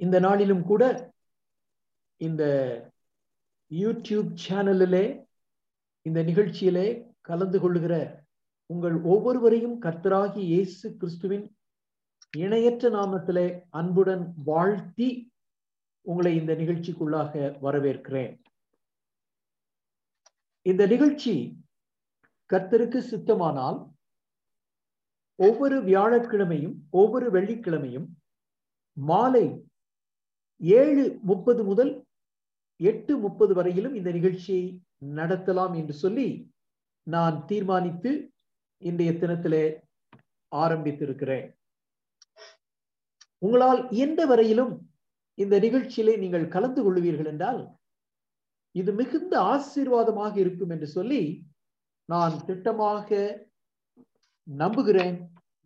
இந்த நாளிலும் கூட இந்த யூடியூப் சேனலிலே இந்த நிகழ்ச்சியிலே கலந்து கொள்ளுகிற உங்கள் ஒவ்வொருவரையும் கர்த்தராகி இயேசு கிறிஸ்துவின் இணையற்ற நாமத்திலே அன்புடன் வாழ்த்தி உங்களை இந்த நிகழ்ச்சிக்குள்ளாக வரவேற்கிறேன். இந்த நிகழ்ச்சி கர்த்தருக்கு சித்தமானால் ஒவ்வொரு வியாழக்கிழமையும் ஒவ்வொரு வெள்ளிக்கிழமையும் மாலை ஏழு முப்பது முதல் எட்டு முப்பது வரையிலும் இந்த நிகழ்ச்சியை நடத்தலாம் என்று சொல்லி நான் தீர்மானித்து இன்றைய தினத்திலே ஆரம்பித்திருக்கிறேன். உங்களால் எந்த வரையிலும் இந்த நிகழ்ச்சியிலே நீங்கள் கலந்து கொள்வீர்கள் என்றால் இது மிகுந்த ஆசீர்வாதமாக இருக்கும் என்று சொல்லி நான் திட்டமாக நம்புகிறேன்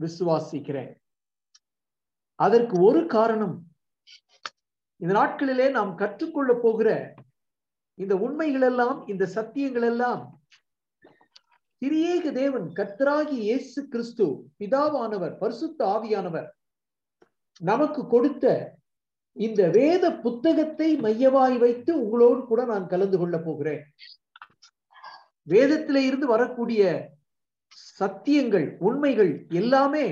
விசுவாசிக்கிறேன். அதற்கு ஒரு காரணம் இந்த நாட்களிலே நாம் கற்றுக்கொள்ள போகிற இந்த உண்மைகள் எல்லாம் இந்த சத்தியங்கள் எல்லாம் திரியேக தேவன் கர்த்தராகி இயேசு கிறிஸ்து பிதாவானவர் பரிசுத்த ஆவியானவர் நமக்கு கொடுத்த இந்த வேத புத்தகத்தை மையமாய் வைத்து உங்களோடு கூட நான் கலந்து கொள்ள போகிறேன். வேதத்திலே இருந்து வரக்கூடிய சத்தியங்கள் உண்மைகள் எல்லாமே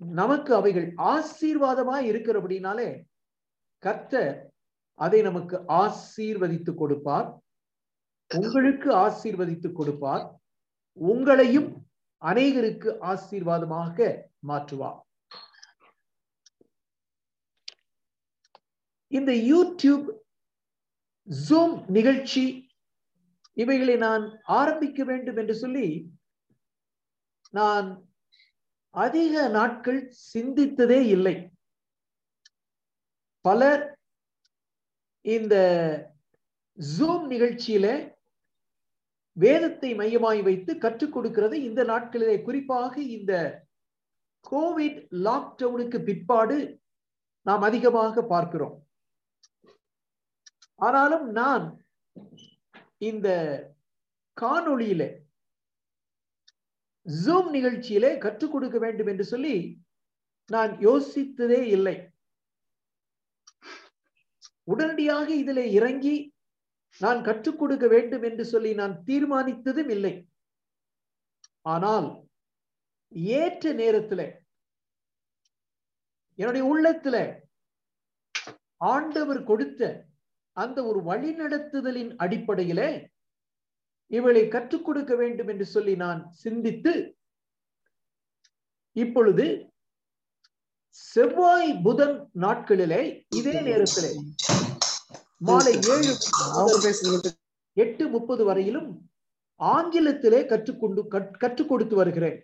நமக்கு அவைகள் ஆசீர்வாதமாய் இருக்கிறபடினாலே கர்த்தர் அதை நமக்கு ஆசீர்வதித்து கொடுப்பார். உங்களுக்கு ஆசீர்வதித்து கொடுப்பார். உங்களையும் அநேகருக்கு ஆசீர்வாதமாக மாற்றுவார். இந்த யூடியூப் ஜூம் நிகழ்ச்சி இவைகளை நான் ஆரம்பிக்க வேண்டும் என்று சொல்லி நான் அதிக நாட்கள் சிந்தித்ததே இல்லை. பலர் இந்த ஜூம் நிகழ்ச்சியில வேதத்தை மையமாய் வைத்து கற்றுக் கொடுக்கிறது. இந்த நாட்களிலே குறிப்பாக இந்த கோவிட் லாக்டவுனுக்கு பிற்பாடு நாம் அதிகமாக பார்க்கிறோம். ஆனாலும் நான் இந்த காணொளியில ஜூம் நிகழ்ச்சியிலே கற்றுக் கொடுக்க வேண்டும் என்று சொல்லி நான் யோசித்ததே இல்லை. உடனடியாக இதிலே இறங்கி நான் கற்றுக் கொடுக்க வேண்டும் என்று சொல்லி நான் தீர்மானித்ததும் இல்லை. ஆனால் ஏற்ற நேரத்தில் என்னுடைய உள்ளத்துல ஆண்டவர் கொடுத்த அந்த ஒரு வழிநடத்துதலின் அடிப்படையில இவளை கற்றுக் கொடுக்க வேண்டும் என்று சொல்லி நான் சிந்தித்து இப்பொழுது செவ்வாய் புதன் நாட்களிலே இதே நேரத்திலே மாலை ஏழு எட்டு முப்பது வரையிலும் ஆங்கிலத்திலே கற்றுக்கொண்டு கற்றுக் கொடுத்து வருகிறேன்.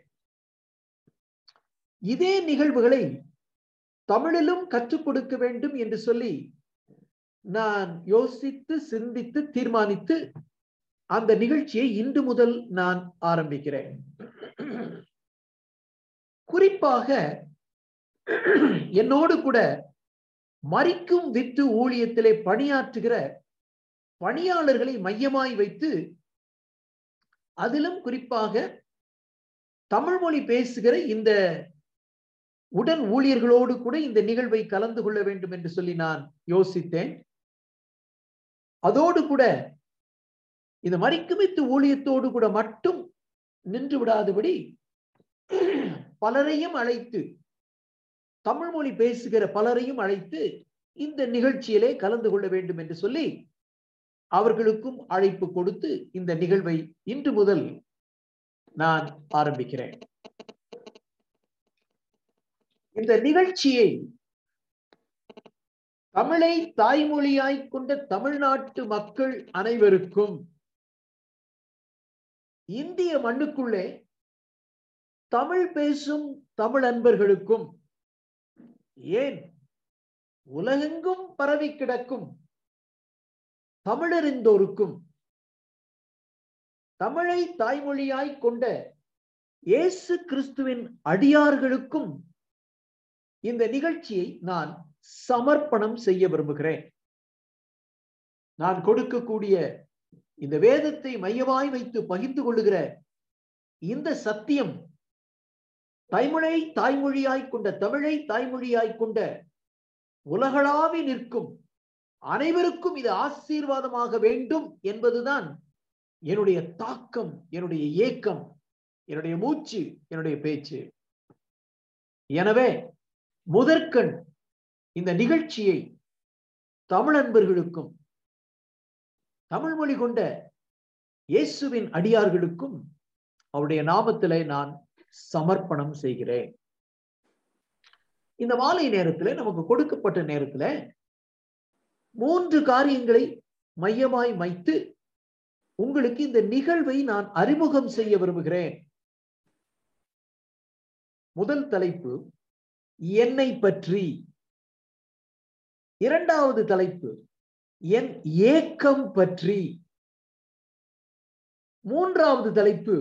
இதே நிகழ்வுகளை தமிழிலும் கற்றுக் கொடுக்க வேண்டும் என்று சொல்லி நான் யோசித்து சிந்தித்து தீர்மானித்து அந்த நிகழ்ச்சியை இன்று முதல் நான் ஆரம்பிக்கிறேன். குறிப்பாக என்னோடு கூட மறிக்கும் வித்து ஊழியத்திலே பணியாற்றுகிற பணியாளர்களை மையமாய் வைத்து அதிலும் குறிப்பாக தமிழ் மொழி பேசுகிற இந்த உடன் ஊழியர்களோடு கூட இந்த நிகழ்வை கலந்து கொள்ள வேண்டும் என்று சொல்லி நான் யோசித்தேன். அதோடு கூட இந்த மறிக்குமித்து ஊழியத்தோடு கூட மட்டும் நின்று விடாதபடி பலரையும் அழைத்து தமிழ் மொழி பேசுகிற பலரையும் அழைத்து இந்த நிகழ்ச்சியிலே கலந்து கொள்ள வேண்டும் என்று சொல்லி அவர்களுக்கும் அழைப்பு கொடுத்து இந்த நிகழ்வை இன்று முதல் நான் ஆரம்பிக்கிறேன். இந்த நிகழ்ச்சியை தமிழை தாய்மொழியாய் கொண்ட தமிழ்நாட்டு மக்கள் அனைவருக்கும் இந்திய மண்ணுக்குள்ளே தமிழ் பேசும் தமிழ் அன்பர்களுக்கும் ஏன்? உலகெங்கும் பரவி கிடக்கும் தமிழறிந்தோருக்கும் தமிழை தாய்மொழியாய் கொண்ட இயேசு கிறிஸ்துவின் அடியார்களுக்கும் இந்த நிகழ்ச்சியை நான் சமர்ப்பணம் செய்ய விரும்புகிறேன். நான் கொடுக்கக்கூடிய இந்த வேதத்தை மையமாய் வைத்து பகிர்ந்து கொள்ளுகிற இந்த சத்தியம் தாய்மொழை தாய்மொழியாய் கொண்ட தமிழை தாய்மொழியாய் கொண்ட உலகளாவி நிற்கும் அனைவருக்கும் இது ஆசீர்வாதமாக வேண்டும் என்பதுதான் என்னுடைய தாக்கம் என்னுடைய ஏக்கம் என்னுடைய மூச்சு என்னுடைய பேச்சு. எனவே முதற்கண் இந்த நிகழ்ச்சியை தமிழ் அன்பர்களுக்கும் தமிழ் மொழி கொண்ட இயேசுவின் அடியார்களுக்கும் அவருடைய நாமத்திலே நான் சமர்ப்பணம் செய்கிறேன். இந்த மாலை நேரத்துல நமக்கு கொடுக்கப்பட்ட நேரத்துல மூன்று காரியங்களை மையமாய் வைத்து உங்களுக்கு இந்த நிகழ்வை நான் அறிமுகம் செய்ய விரும்புகிறேன். முதல் தலைப்பு என்னை பற்றி. இரண்டாவது தலைப்பு என் ஏக்கம் பற்றி. மூன்றாவது தலைப்பு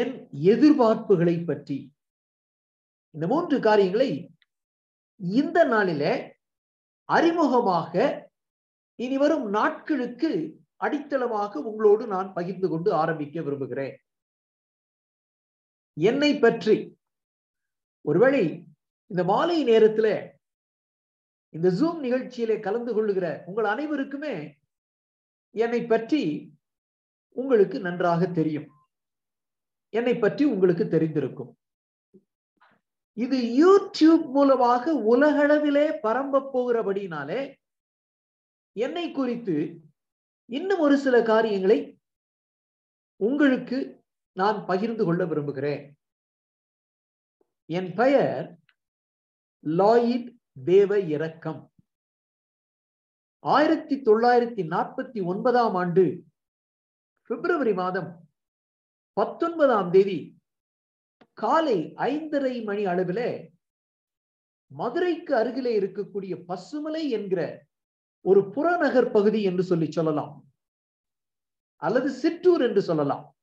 என் எதிர்பார்ப்புகளை பற்றி. இந்த மூன்று காரியங்களை இந்த நாளில அறிமுகமாக இனி வரும் நாட்களுக்கு அடித்தளமாக உங்களோடு நான் பகிர்ந்து கொண்டு ஆரம்பிக்க விரும்புகிறேன். என்னை பற்றி. ஒருவேளை இந்த மாலை நேரத்துல இந்த ஜூம் நிகழ்ச்சியிலே கலந்து கொள்ளுகிற உங்கள் அனைவருக்குமே என்னை பற்றி உங்களுக்கு நன்றாக தெரியும். என்னை பற்றி உங்களுக்கு தெரிந்திருக்கும். இது யூடியூப் மூலமாக உலகளவிலே பரம்ப போகிறபடினாலே என்னை குறித்து இன்னும் ஒரு சில காரியங்களை உங்களுக்கு நான் பகிர்ந்து கொள்ள விரும்புகிறேன். என் பெயர் லாயிட் தேவ இரக்கம் ஆயிரத்தி தொள்ளாயிரத்தி நாற்பத்தி ஒன்பதாம் ஆண்டு பிப்ரவரி மாதம் பத்தொன்பதாம் தேதி காலை ஐந்தரை மணி அளவிலே மதுரைக்கு அருகிலே இருக்கக்கூடிய பசுமலை என்கிற ஒரு புறநகர் பகுதி என்று சொல்லி சொல்லலாம். அல்லது சிற்றூர் என்று சொல்லலாம்.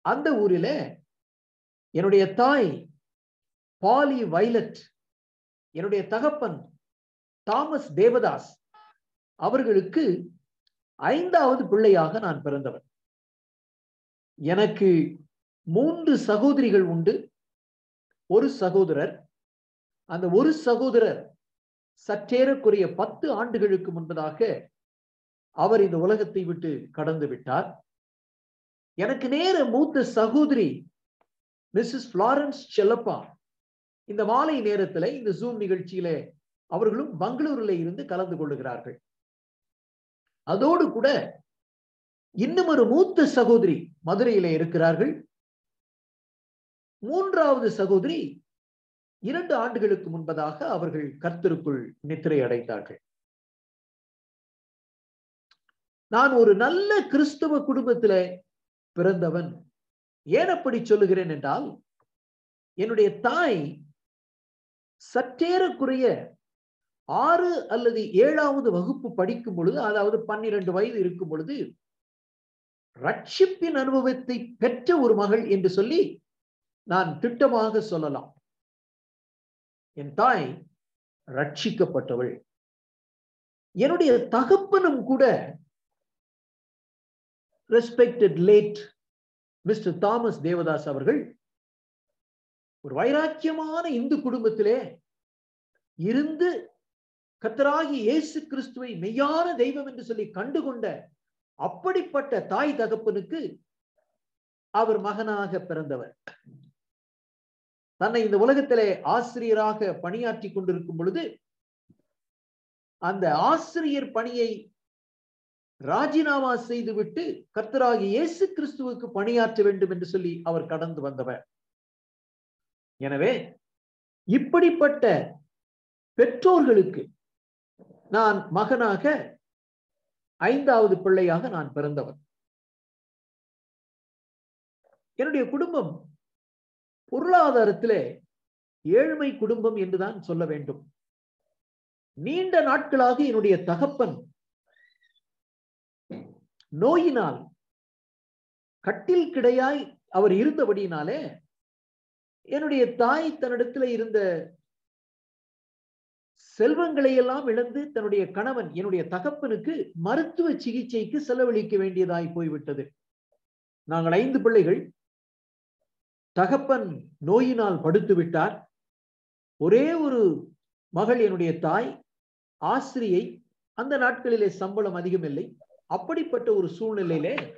அந்த ஊரில என்னுடைய தாய் பாலி வைலட் என்னுடைய தகப்பன் தாமஸ் தேவதாஸ் அவர்களுக்கு ஐந்தாவது பிள்ளையாக நான் பிறந்தவன். எனக்கு மூன்று சகோதரிகள் உண்டு. ஒரு சகோதரர். அந்த ஒரு சகோதரர் சற்றேறக்குறைய பத்து ஆண்டுகளுக்கு முன்பதாக அவர் இந்த உலகத்தை விட்டு கடந்து விட்டார். எனக்கு நேர மூத்த சகோதரி மிஸ்ஸஸ் பிளாரன்ஸ் செல்லப்பா. இந்த மாலை நேரத்துல இந்த ஜூம் நிகழ்ச்சியில அவர்களும் பெங்களூருல இருந்து கலந்து கொள்ளுகிறார்கள். அதோடு கூட இன்னும் ஒரு மூத்த சகோதரி மதுரையில இருக்கிறார்கள். மூன்றாவது சகோதரி இரண்டு ஆண்டுகளுக்கு முன்பதாக அவர்கள் கர்த்தருக்குள் நித்திரை அடைந்தார்கள். நான் ஒரு நல்ல கிறிஸ்தவ குடும்பத்தில பிறந்தவன். ஏன் அப்படி சொல்லுகிறேன் என்றால் என்னுடைய தாய் சற்றேறக்குறைய ஆறு அல்லது ஏழாவது வகுப்பு படிக்கும் பொழுது அதாவது பன்னிரண்டு வயது இருக்கும் பொழுது ரட்சிப்பின் அனுபவத்தை பெற்ற ஒரு மகள் என்று சொல்லி நான் திட்டமாக சொல்லலாம். என் தாய் ரட்சிக்கப்பட்டவள். என்னுடைய தகப்பனும் கூட respected late mister Thomas Devadas அவர்கள் ஒரு வைராக்கியமான இந்து குடும்பத்திலே இருந்து கத்தராகி இயேசு கிறிஸ்துவை மெய்யான தெய்வம் என்று சொல்லி கண்டுகொண்ட அப்படிப்பட்ட தாய் தகப்பனுக்கு அவர் மகனாக பிறந்தவர். தன்னை இந்த உலகத்திலே ஆசிரியராக பணியாற்றி கொண்டிருக்கும் பொழுது அந்த ஆசிரியர் பணியை ராஜினாமா செய்துவிட்டு கர்த்தராகி இயேசு கிறிஸ்துவுக்கு பணியாற்ற வேண்டும் என்று சொல்லி அவர் கடந்து வந்தவர். எனவே இப்படிப்பட்ட பெற்றோர்களுக்கு நான் மகனாக ஐந்தாவது பிள்ளையாக நான் பிறந்தவன். என்னுடைய குடும்பம் பொருளாதாரத்திலே ஏழ்மை குடும்பம் என்றுதான் சொல்ல வேண்டும். நீண்ட நாட்களாக என்னுடைய தகப்பன் நோயினால் கட்டில் கிடையாய் அவர் இருந்தபடியினாலே என்னுடைய தாய் தன்னிடத்தில் இருந்த செல்வங்களை எல்லாம் இழந்து தன்னுடைய கணவன் என்னுடைய தகப்பனுக்கு மருத்துவ சிகிச்சைக்கு செலவழிக்க வேண்டியதாய் போய்விட்டது. நாங்கள் ஐந்து பிள்ளைகள். தகப்பன் நோயினால் படுத்து விட்டார். ஒரே ஒரு மகள் என்னுடைய தாய் ஆசிரியை. அந்த நாட்களிலே சம்பளம் அதிகம் இல்லை அப்படிப்பட்ட ஒரு சூழ்நிலையிலே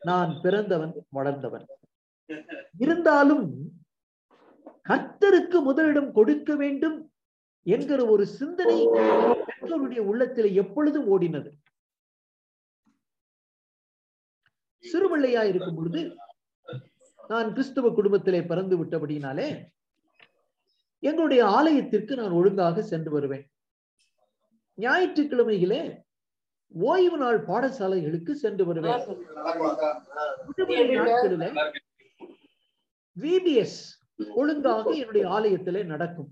நான் பிறந்தவன் வளர்ந்தவன். இருந்தாலும் கர்த்தருக்கு முதலிடம் கொடுக்க வேண்டும் என்கிற ஒரு சிந்தனை பெற்றோருடைய உள்ளத்தில் எப்பொழுதும் ஓடினது. சிறுபிள்ளையா இருக்கும் பொழுது நான் கிறிஸ்துவ குடும்பத்திலே பிறந்து விட்டபடினாலே எங்களுடைய ஆலயத்திற்கு நான் ஒழுங்காக சென்று வருவேன். ஞாயிற்றுக்கிழமைகளே ஓய்வு நாள் பாடசாலைகளுக்கு சென்று வருவேன். விபிஎஸ் ஒழுங்காக என்னுடைய ஆலயத்திலே நடக்கும்.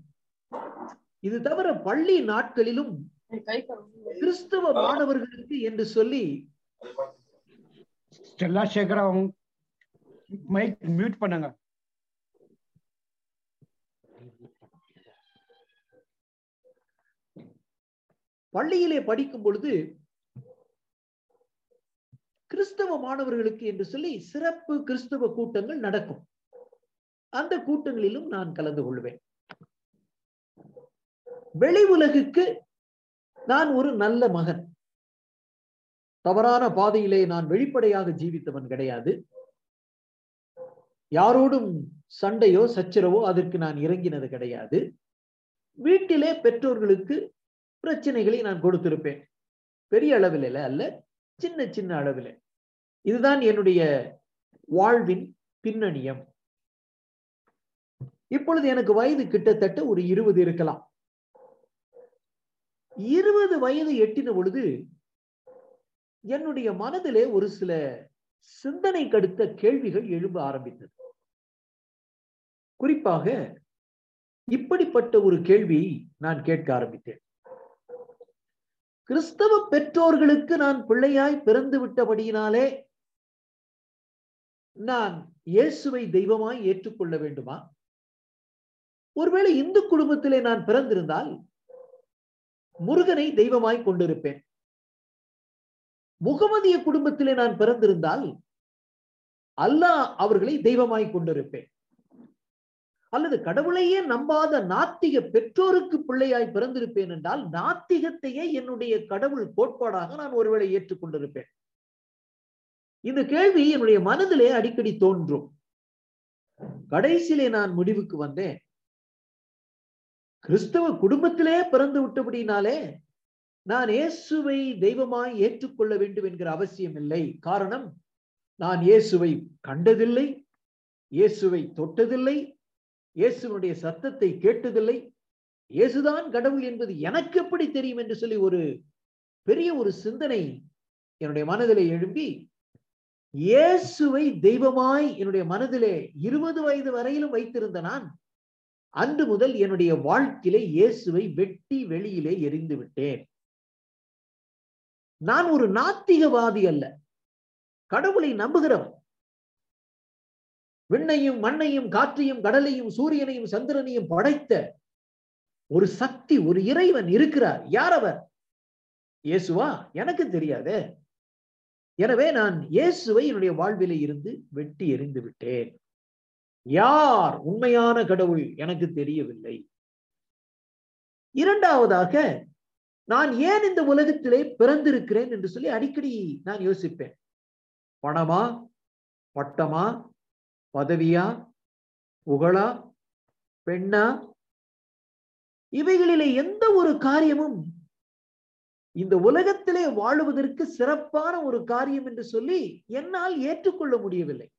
இது தவிர பள்ளி நாட்களிலும் கிறிஸ்தவ மாணவர்களுக்கு என்று சொல்லி ஸ்டெல்லா சேகரா மைக் மியூட் பண்ணுங்க. பள்ளியிலே படிக்கும் பொழுது கிறிஸ்தவ மாணவர்களுக்கு என்று சொல்லி சிறப்பு கிறிஸ்தவ கூட்டங்கள் நடக்கும். அந்த கூட்டங்களிலும் நான் கலந்து கொள்வேன். வெளி உலகுக்கு நான் ஒரு நல்ல மகன். தவறான பாதையிலே நான் வெளிப்படையாக ஜீவித்தவன் கிடையாது. யாரோடும் சண்டையோ சச்சரவோ அதற்கு நான் இறங்கினது கிடையாது. வீட்டிலே பெற்றோர்களுக்கு பிரச்சனைகளை நான் கொடுத்திருப்பேன். பெரிய அளவில் அல்ல சின்ன சின்ன அளவில். இதுதான் என்னுடைய வாழ்வின் பின்னணியம். இப்பொழுது எனக்கு வயது கிட்டத்தட்ட ஒரு இருபது இருக்கலாம். இருபது வயது எட்டின பொழுது என்னுடைய மனதிலே ஒரு சில சிந்தனை கடுத்த கேள்விகள் எழும்ப ஆரம்பித்தது. குறிப்பாக இப்படிப்பட்ட ஒரு கேள்வி நான் கேட்க ஆரம்பித்தேன். கிறிஸ்தவ பெற்றோர்களுக்கு நான் பிள்ளையாய் பிறந்து விட்டபடியினாலே நான் இயேசுவை தெய்வமாய் ஏற்றுக்கொள்ள வேண்டுமா? ஒருவேளை இந்து குடும்பத்திலே நான் பிறந்திருந்தால் முருகனை தெய்வமாய் கொண்டிருப்பேன். முகமதிய குடும்பத்திலே நான் பிறந்திருந்தால் அல்லாஹ் அவர்களை தெய்வமாய் கொண்டிருப்பேன். அல்லது கடவுளையே நம்பாத நாத்திக பெற்றோருக்கு பிள்ளையாய் பிறந்திருப்பேன் என்றால் நாத்திகத்தையே என்னுடைய கடவுள் கோட்பாடாக நான் ஒருவேளை ஏற்றுக்கொண்டிருப்பேன். இந்த கேள்வி என்னுடைய மனதிலே அடிக்கடி தோன்றும். கடைசியிலே நான் முடிவுக்கு வந்தேன். கிறிஸ்தவ குடும்பத்திலே பிறந்து விட்டபடினாலே நான் இயேசுவை தெய்வமாய் ஏற்றுக்கொள்ள வேண்டும் என்கிற அவசியம் இல்லை. காரணம் நான் இயேசுவை கண்டதில்லை இயேசுவை தொட்டதில்லை இயேசுவனுடைய சத்தத்தை கேட்டதில்லை. இயேசுதான் கடவுள் என்பது எனக்கு எப்படி தெரியும் என்று சொல்லி ஒரு பெரிய ஒரு சிந்தனை என்னுடைய மனதிலே எழும்பி இயேசுவை தெய்வமாய் என்னுடைய மனதிலே இருபது வயது வரையிலும் வைத்திருந்த நான் அன்று முதல் என்னுடைய வாழ்க்கையிலே இயேசுவை வெட்டி வெளியிலே எரிந்து விட்டேன். நான் ஒரு நாத்திகவாதி அல்ல. கடவுளை நம்புகிறவன். விண்ணையும் மண்ணையும் காற்றையும் கடலையும் சூரியனையும் சந்திரனையும் படைத்த ஒரு சக்தி ஒரு இறைவன் இருக்கிறார். யார் அவர்? இயேசுவா? எனக்கு தெரியாது. எனவே நான் இயேசுவை என்னுடைய வாழ்விலே இருந்து வெட்டி எறிந்து விட்டேன். யார் உண்மையான கடவுள் எனக்கு தெரியவில்லை. இரண்டாவதாக நான் ஏன் இந்த உலகத்திலே பிறந்திருக்கிறேன் என்று சொல்லி அடிக்கடி நான் யோசிப்பேன். பணமா பட்டமா பதவியா புகழா பெண்ணா? இவைகளிலே எந்த ஒரு காரியமும் இந்த உலகத்திலே வாழுவதற்கு சிறப்பான ஒரு காரியம் என்று சொல்லி என்னால் ஏற்றுக்கொள்ள முடியவில்லை.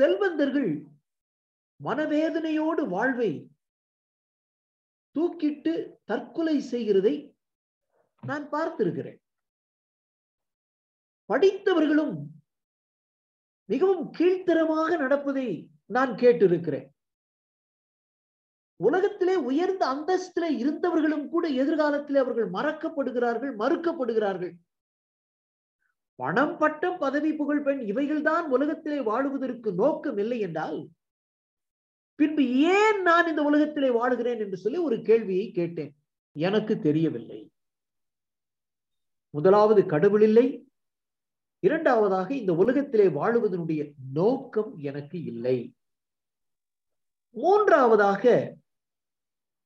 செல்வந்தர்கள் மனவேதனையோடு வாழ்வை தூக்கிட்டு தற்கொலை செய்கிறதை நான் பார்த்திருக்கிறேன். படித்தவர்களும் மிகவும் கீழ்த்தரமாக நடப்பதை நான் கேட்டிருக்கிறேன். உலகத்திலே உயர்ந்த அந்தஸ்திலே இருந்தவர்களும் கூட எதிர்காலத்திலே அவர்கள் மறக்கப்படுகிறார்கள் மறுக்கப்படுகிறார்கள். பணம் பட்டம் பதவி புகழ் பெண் இவைகள்தான் உலகத்திலே வாழுவதற்கு நோக்கம் இல்லை என்றால் பின்பு ஏன் நான் இந்த உலகத்திலே வாழுகிறேன் என்று சொல்லி ஒரு கேள்வியை கேட்டேன். எனக்கு தெரியவில்லை. முதலாவது கடவுள் இல்லை. இரண்டாவதாக இந்த உலகத்திலே வாழுவதனுடைய நோக்கம் எனக்கு இல்லை. மூன்றாவதாக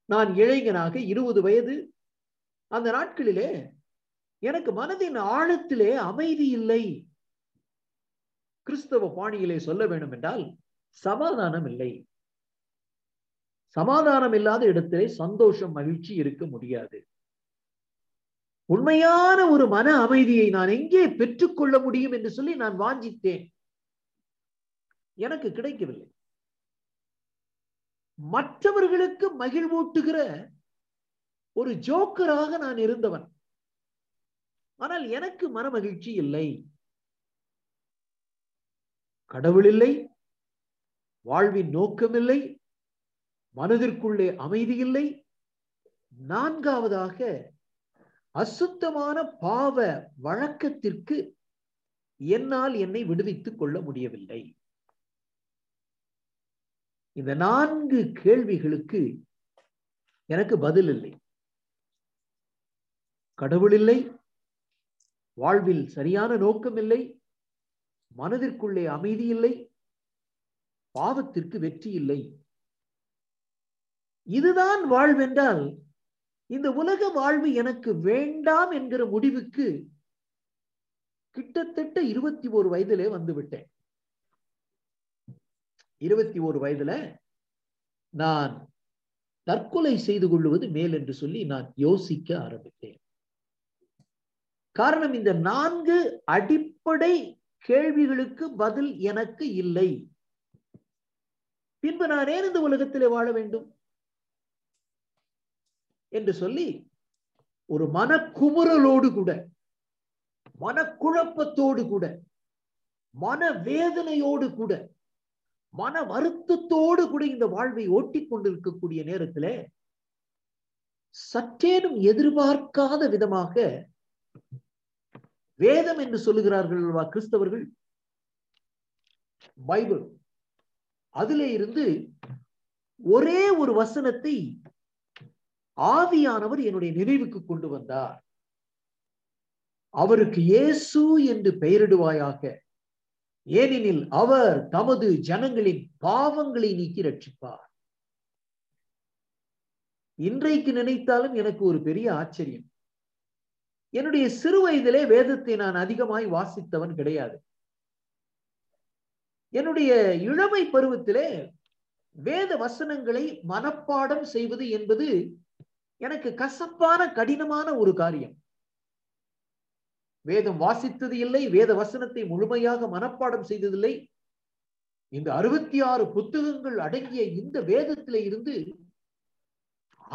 நான் இளைஞனாக இருபது வயது அந்த நாட்களிலே எனக்கு மனதின் ஆழத்திலே அமைதி இல்லை. கிறிஸ்தவ பாணியிலே சொல்ல வேண்டும் என்றால் சமாதானம் இல்லை. சமாதானம் இல்லாத இடத்திலே சந்தோஷம் மகிழ்ச்சி இருக்க முடியாது. உண்மையான ஒரு மன அமைதியை நான் எங்கே பெற்றுக்கொள்ள முடியும் என்று சொல்லி நான் வாஞ்சித்தேன். எனக்கு கிடைக்கவில்லை. மற்றவர்களுக்கு மகிழ்வூட்டுகிற ஒரு ஜோக்கராக நான் இருந்தவன். ஆனால் எனக்கு மன மகிழ்ச்சி இல்லை. கடவுள் இல்லை. வாழ்வின் நோக்கம் இல்லை. மனதிற்குள்ளே அமைதி இல்லை. நான்காவதாக அசுத்தமான பாவ வழக்கத்திற்கு என்னால் என்னை விடுவித்துக் கொள்ள முடியவில்லை. இந்த நான்கு கேள்விகளுக்கு எனக்கு பதில் இல்லை. கடவுள் இல்லை. வாழ்வில் சரியான நோக்கம் இல்லை மனதிற்குள்ளே அமைதி இல்லை பாவத்திற்கு வெற்றி இல்லை. இதுதான் வாழ்வென்றால் இந்த உலக வாழ்வு எனக்கு வேண்டாம் என்கிற முடிவுக்கு கிட்டத்தட்ட இருபத்தி ஒரு வயதிலே வந்து விட்டேன் இருபத்தி ஒரு வயதுல நான் தற்கொலை செய்து கொள்வது மேல் என்று சொல்லி நான் யோசிக்க ஆரம்பித்தேன். காரணம் இந்த நான்கு அடிப்படை கேள்விகளுக்கு பதில் எனக்கு இல்லை. பின்பு நான் ஏன் இந்த உலகத்திலே வாழ வேண்டும்? என்று சொல்லி ஒரு மனக்குமுறலோடு கூட மனக்குழப்பத்தோடு கூட மன வேதனையோடு கூட மன வருத்தத்தோடு கூட இந்த வாழ்வை ஓட்டிக் கொண்டிருக்கக்கூடிய நேரத்துல சற்றேனும் எதிர்பார்க்காத விதமாக வேதம் என்று சொல்லுகிறார்கள் அல்லவா கிறிஸ்தவர்கள்? பைபிள். அதிலே இருந்து ஒரே ஒரு வசனத்தை ஆவியானவர் என்னுடைய நினைவுக்கு கொண்டு வந்தார். அவருக்கு இயேசு என்று பெயரிடுவாயாக. ஏனெனில் அவர் தமது ஜனங்களின் பாவங்களை நீக்கி ரட்சிப்பார். இன்றைக்கு நினைத்தாலும் எனக்கு ஒரு பெரிய ஆச்சரியம். என்னுடைய சிறு வயதிலே வேதத்தை நான் அதிகமாய் வாசித்தவன் கிடையாது. என்னுடைய இளமை பருவத்திலே வேத வசனங்களை மனப்பாடம் செய்வது என்பது எனக்கு கசப்பான கடினமான ஒரு காரியம். வேதம் வாசித்தது இல்லை வேத வசனத்தை முழுமையாக மனப்பாடம் செய்ததில்லை. இந்த அறுபத்தி ஆறு புத்தகங்கள் அடங்கிய இந்த வேதத்திலே இருந்து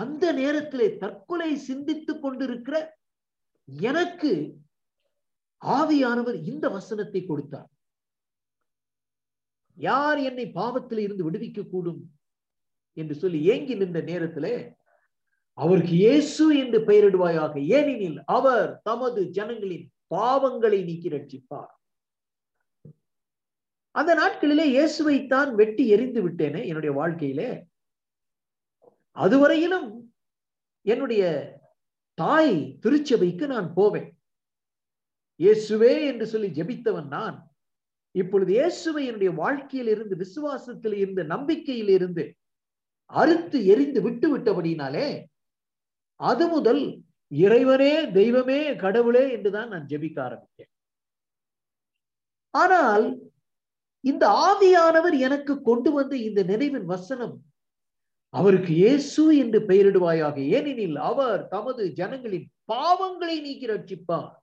அந்த நேரத்திலே தற்கொலை சிந்தித்துக் கொண்டிருக்கிற எனக்கு ஆவியானவர் இந்த வசனத்தை கொடுத்தார். யார் என்னை பாவத்தில் இருந்து விடுவிக்க கூடும் என்று சொல்லி ஏங்கி நின்ற நேரத்திலே அவருக்கு இயேசு என்று பெயரிடுவாயாக. ஏனெனில் அவர் தமது ஜனங்களின் பாவங்களை நீக்கி ரட்சிப்பார். அந்த நாட்களிலே இயேசுவைத்தான் வெட்டி எரிந்து விட்டேனே என்னுடைய வாழ்க்கையிலே. அதுவரையிலும் என்னுடைய தாய் திருச்சபைக்கு நான் போவேன். இயேசுவே என்று சொல்லி ஜெபித்தவன் நான். இப்பொழுது இயேசுவை என்னுடைய வாழ்க்கையில் இருந்து விசுவாசத்தில் இருந்து நம்பிக்கையில் இருந்து அறுத்து எரிந்து விட்டு விட்டபடினாலே அது முதல் இறைவனே தெய்வமே கடவுளே என்றுதான் நான் ஜெபிக்க ஆரம்பித்தேன். ஆனால் இந்த ஆவியானவர் எனக்கு கொண்டு வந்த இந்த நினைவின் வசனம் அவருக்கு இயேசு என்று பெயரிடுவாயாக. ஏனெனில் அவர் தமது ஜனங்களின் பாவங்களை நீக்கி ரட்சிப்பார்.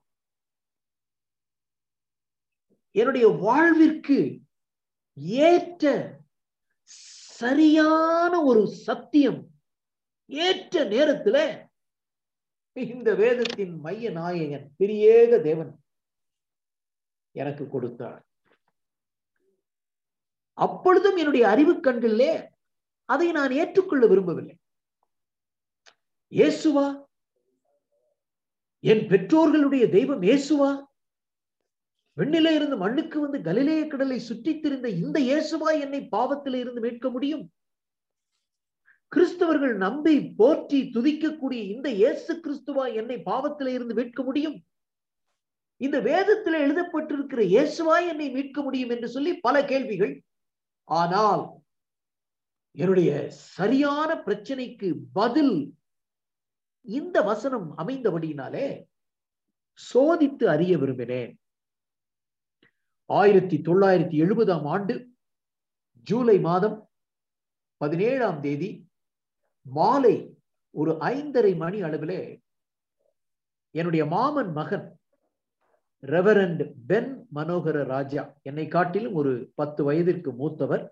என்னுடைய வாழ்விற்கு ஏற்ற சரியான ஒரு சத்தியம் ஏற்ற நேரத்துல இந்த வேதத்தின் மைய நாயகன் பிரியேக தேவன் எனக்கு கொடுத்தார். அப்பொழுதும் என்னுடைய அறிவு கண்களிலே அதை நான் ஏற்றுக்கொள்ள விரும்பவில்லை. இயேசுவா? என் பெற்றோர்களுடைய தெய்வம் இயேசுவா? வெண்ணிலே இருந்து மண்ணுக்கு வந்து கலிலேய கடலை சுற்றித் திரிந்த இந்த இயேசுவா என்னை பாவத்திலே இருந்து மீட்க முடியும்? கிறிஸ்தவர்கள் நம்பி போற்றி துதிக்கக்கூடிய இந்த இயேசு கிறிஸ்துவா என்னை பாவத்திலே இருந்து மீட்க முடியும்? இந்த வேதத்தில் எழுதப்பட்டிருக்கிற இயேசுவா என்னை மீட்க முடியும் என்று சொல்லி பல கேள்விகள். ஆனால் என்னுடைய சரியான பிரச்சனைக்கு பதில் இந்த வசனம் அமைந்தபடியினாலே சோதித்து அறிய விரும்பினேன். ஆயிரத்தி தொள்ளாயிரத்தி எழுபதாம் ஆண்டு ஜூலை மாதம் பதினேழாம் தேதி மாலை ஒரு ஐந்தரை மணி அளவிலே என்னுடைய மாமன் மகன் ரெவரண்ட் பென் மனோகர ராஜா என்னை காட்டிலும் ஒரு பத்து வயதிற்கு மூத்தவர்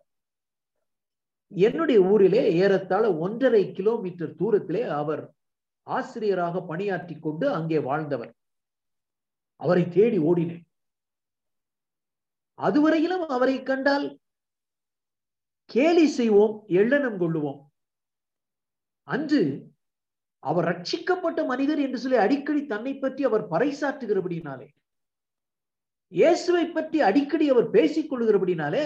என்னுடைய ஊரிலே ஏறத்தாழ ஒன்றரை கிலோமீட்டர் தூரத்திலே அவர் ஆசிரியராக பணியாற்றி கொண்டு அங்கே வாழ்ந்தவர். அவரை தேடி ஓடினேன். அதுவரையிலும் அவரை கண்டால் கேலி செய்வோம் எள்ளனம் கொள்ளுவோம். அன்று அவர் ரட்சிக்கப்பட்ட மனிதர் என்று சொல்லி அடிக்கடி தன்னை பற்றி அவர் பறைசாற்றுகிறபடினாலே இயேசுவை பற்றி அடிக்கடி அவர் பேசிக் கொள்ளுகிறபடினாலே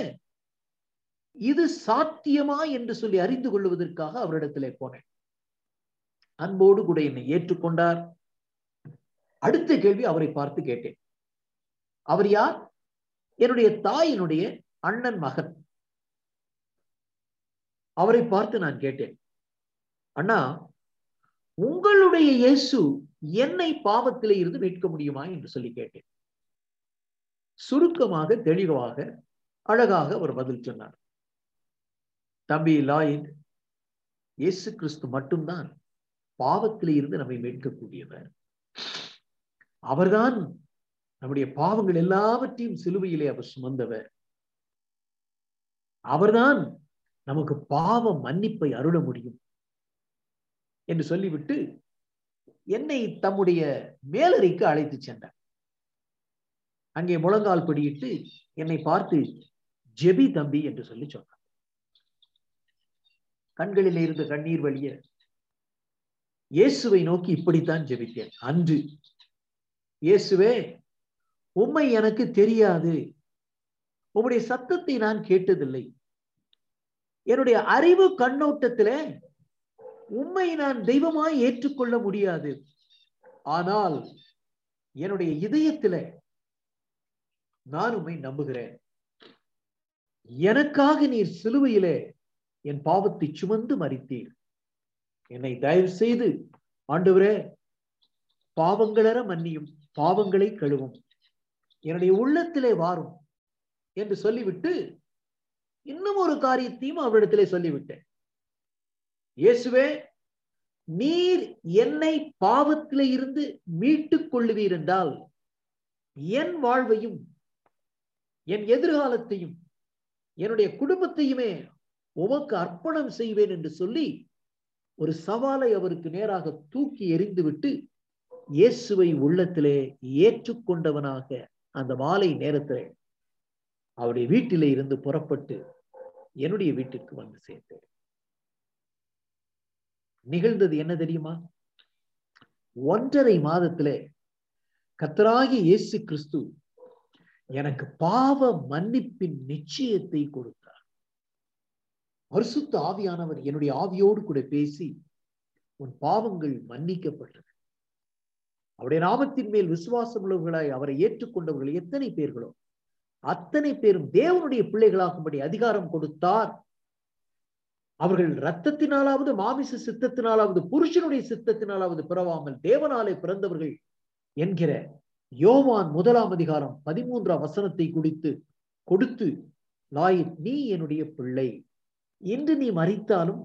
இது சாத்தியமா என்று சொல்லி அறிந்து கொள்வதற்காக அவரிடத்திலே போனேன். அன்போடு கூட என்னை ஏற்றுக்கொண்டார். அடுத்த கேள்வி அவரை பார்த்து கேட்டேன். அவர் யார்? என்னுடைய தாயினுடைய அண்ணன் மகன். அவரை பார்த்து நான் கேட்டேன். அண்ணா உங்களுடைய இயேசு என்னை பாவத்திலே இருந்து மீட்க முடியுமா என்று சொல்லி கேட்டேன். சுருக்கமாக தெளிவாக அழகாக அவர் பதில் சொன்னார். தம்பி லாயின் இயேசு கிறிஸ்து மட்டும்தான் பாவத்திலே இருந்து நம்மை மீட்கக்கூடியவர். அவர்தான் நம்முடைய பாவங்கள் எல்லாவற்றையும் சிலுவையிலே அவர் சுமந்தவர். அவர்தான் நமக்கு பாவ மன்னிப்பை அருள முடியும் என்று சொல்லிவிட்டு என்னை தம்முடைய மேலறைக்கு அழைத்து சென்றார். அங்கே முழங்கால் படியிட்டு என்னை பார்த்து ஜெபி தம்பி என்று சொல்லி சொன்னார். கண்களில் இருந்த கண்ணீர் வழிய. இயேசுவை நோக்கி இப்படித்தான் ஜெபித்தேன். அன்று இயேசுவே உம்மை எனக்கு தெரியாது. உம்முடைய சத்தத்தை நான் கேட்டதில்லை. என்னுடைய அறிவு கண்ணோட்டத்தில உண்மை நான் தெய்வமாய் ஏற்றுக்கொள்ள முடியாது. ஆனால் என்னுடைய இதயத்தில நான் உண்மை நம்புகிறேன். எனக்காக நீர் சிலுவையிலே என் பாவத்தை சுமந்து மறித்தீர். என்னை தயவு செய்து ஆண்டவரே பாவங்களற மன்னியும் பாவங்களை கழுவும். என்னுடைய உள்ளத்திலே வாரும் என்று சொல்லிவிட்டு இன்னும் ஒரு காரியத்தையும் அவரிடத்திலே சொல்லிவிட்டேன். இயேசுவே நீர் என்னை பாவத்திலே இருந்து மீட்டுக் கொள்ளுவீர் என்றால் என் வாழ்வையும் என் எதிர்காலத்தையும் என்னுடைய குடும்பத்தையுமே உமக்கு அர்ப்பணம் செய்வேன் என்று சொல்லி ஒரு சவாலை அவருக்கு நேராக தூக்கி எறிந்துவிட்டு இயேசுவை உள்ளத்திலே ஏற்றுக்கொண்டவனாக அந்த மாலை நேரத்திலே அவருடைய வீட்டிலே இருந்து புறப்பட்டு என்னுடைய வீட்டிற்கு வந்து சேர்ந்தேன் நிகழ்ந்தது என்ன தெரியுமா? ஒன்றரை மாதத்திலே கத்தராகி இயேசு கிறிஸ்து எனக்கு பாவ மன்னிப்பின் நிச்சயத்தை கொடு பரிசுத்த ஆவியானவர் என்னுடைய ஆவியோடு கூட பேசி உன் பாவங்கள் மன்னிக்கப்பட்டது. அவருடைய நாமத்தின் மேல் விசுவாசம் உள்ளவர்களாய் அவரை ஏற்றுக்கொண்டவர்கள் எத்தனை பேர்களோ அத்தனை பேரும் தேவனுடைய பிள்ளைகளாகும்படி அதிகாரம் கொடுத்தார். அவர்கள் ரத்தத்தினாலாவது மாமிச சித்தத்தினாலாவது புருஷனுடைய சித்தத்தினாலாவது பிறவாமல் தேவனாலே பிறந்தவர்கள் என்கிற யோவான் முதலாம் அதிகாரம் பதிமூன்றாம் வசனத்தை குடித்து கொடுத்து லாயின் நீ என்னுடைய பிள்ளை. இன்று நீ மறித்தாலும்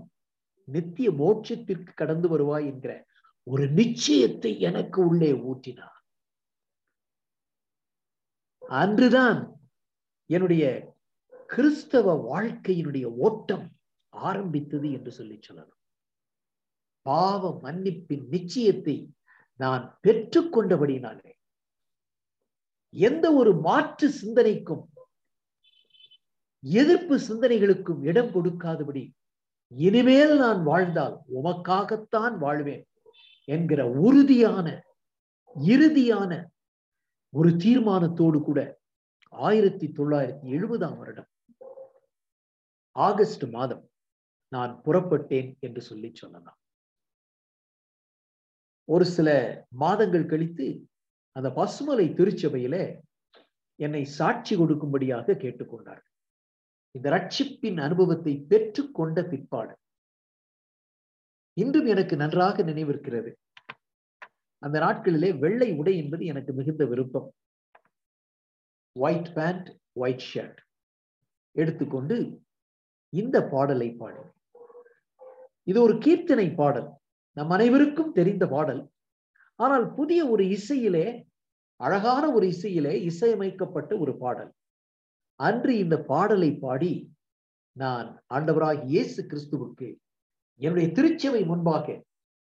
நித்திய மோட்சத்திற்கு கடந்து வருவாய் என்கிற ஒரு நிச்சயத்தை எனக்கு உள்ளே ஊட்டினார். அன்றுதான் என்னுடைய கிறிஸ்தவ வாழ்க்கையினுடைய ஓட்டம் ஆரம்பித்தது என்று சொல்லி சொல்லலாம் பாவ மன்னிப்பின் நிச்சயத்தை நான் பெற்றுக்கொண்டபடினாலே எந்த ஒரு மாற்று சிந்தனைக்கும் எதிர்ப்பு சிந்தனைகளுக்கும் இடம் கொடுக்காதபடி இனிமேல் நான் வாழ்ந்தால் உமக்காகத்தான் வாழ்வேன் என்கிற உறுதியான இறுதியான ஒரு தீர்மானத்தோடு கூட ஆயிரத்தி தொள்ளாயிரத்தி எழுபதாம் வருடம் ஆகஸ்ட் மாதம் நான் புறப்பட்டேன் என்று சொல்லி சொல்லலாம் ஒரு சில மாதங்கள் கழித்து அந்த பசுமலை திருச்சபையில என்னை சாட்சி கொடுக்கும்படியாக கேட்டுக்கொண்டார்கள். இந்த ரட்சிப்பின் அனுபவத்தை பெற்றுக்கொண்ட பிற்பாடு. இன்றும் எனக்கு நன்றாக நினைவிருக்கிறது. அந்த நாட்களிலே வெள்ளை உடை என்பது எனக்கு மிகுந்த விருப்பம். ஒயிட் பேண்ட் ஒயிட் ஷர்ட் எடுத்துக்கொண்டு இந்த பாடலை பாடு இது ஒரு கீர்த்தனை பாடல். நம் அனைவருக்கும் தெரிந்த பாடல். ஆனால் புதிய ஒரு இசையிலே அழகான ஒரு இசையிலே இசையமைக்கப்பட்ட ஒரு பாடல். அன்று இந்த பாடலை பாடி நான் ஆண்டவராக இயேசு கிறிஸ்துவுக்கு என்னுடைய திருச்சபை முன்பாக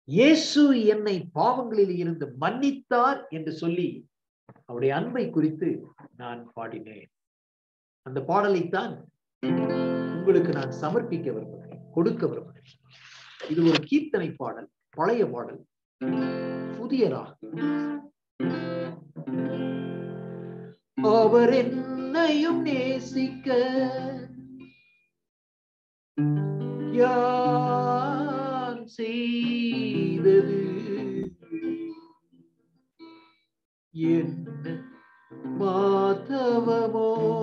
இயேசு என்னை பாவங்களில் இருந்து மன்னித்தார் என்று சொல்லி அவருடைய அன்பை குறித்து நான் பாடினேன். அந்த பாடலைத்தான் உங்களுக்கு நான் சமர்ப்பிக்க விரும்புகிறேன் கொடுக்க விரும்புகிறேன். இது ஒரு கீர்த்தனை பாடல் பழைய பாடல். புதிய ராகம் அவர் என்னையும் நேசிக்க. யார் செய்தது? என்ன மாதவமோ?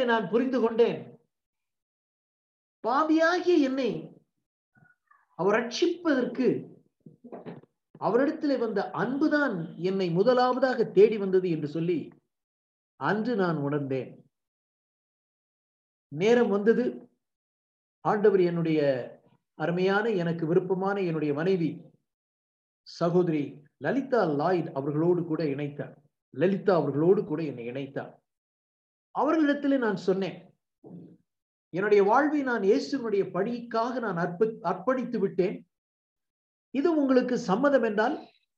அந்த நான் புரிந்து கொண்டேன். பாவியாகிய என்னை அவர் ரட்சிப்பதற்கு அவரிடத்திலே வந்த அன்புதான் என்னை முதலாவதாக தேடி வந்தது என்று சொல்லி அன்று நான் உணர்ந்தேன். நேரம் வந்தது. ஆண்டவர் என்னுடைய அருமையான எனக்கு விருப்பமான என்னுடைய மனைவி சகோதரி லலிதா லாயிட் அவர்களோடு கூட இணைத்தார். லலிதா அவர்களோடு கூட என்னை இணைத்தார். அவர்களிடத்திலே நான் சொன்னேன் என்னுடைய வாழ்வை நான் இயேசுனுடைய பணிக்காக நான் அர்ப்ப அர்ப்பணித்து விட்டேன். இது உங்களுக்கு சம்மதம் என்றால்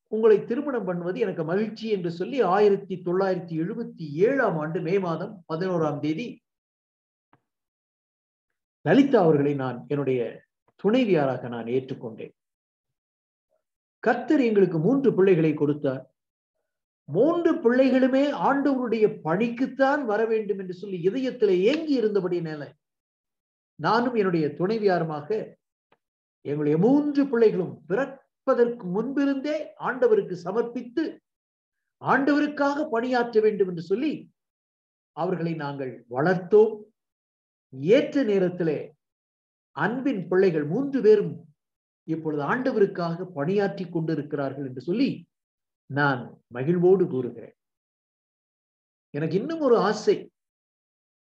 உங்களை திருமணம் பண்ணுவது எனக்கு மகிழ்ச்சி என்று சொல்லி ஆயிரத்தி தொள்ளாயிரத்தி எழுபத்தி ஏழாம் ஆண்டு மே மாதம் பதினோராம் தேதி லலிதா அவர்களை நான் என்னுடைய துணைவியாராக நான் ஏற்றுக்கொண்டேன். கர்த்தர் எங்களுக்கு மூன்று பிள்ளைகளை கொடுத்தார். மூன்று பிள்ளைகளுமே ஆண்டவருடைய பணிக்குத்தான் வர வேண்டும் என்று சொல்லி இதயத்தில் ஏங்கி இருந்தபடினால நானும் என்னுடைய துணைவியாருமாக எங்களுடைய மூன்று பிள்ளைகளும் பிறப்பதற்கு முன்பிருந்தே ஆண்டவருக்கு சமர்ப்பித்து ஆண்டவருக்காக பணியாற்ற வேண்டும் என்று சொல்லி அவர்களை நாங்கள் வளர்த்தோம். ஏற்ற நேரத்திலே அன்பின் பிள்ளைகள் மூன்று பேரும் இப்பொழுது ஆண்டவருக்காக பணியாற்றி கொண்டிருக்கிறார்கள் என்று சொல்லி நான் மகிழ்வோடு கூறுகிறேன். எனக்கு இன்னும் ஒரு ஆசை.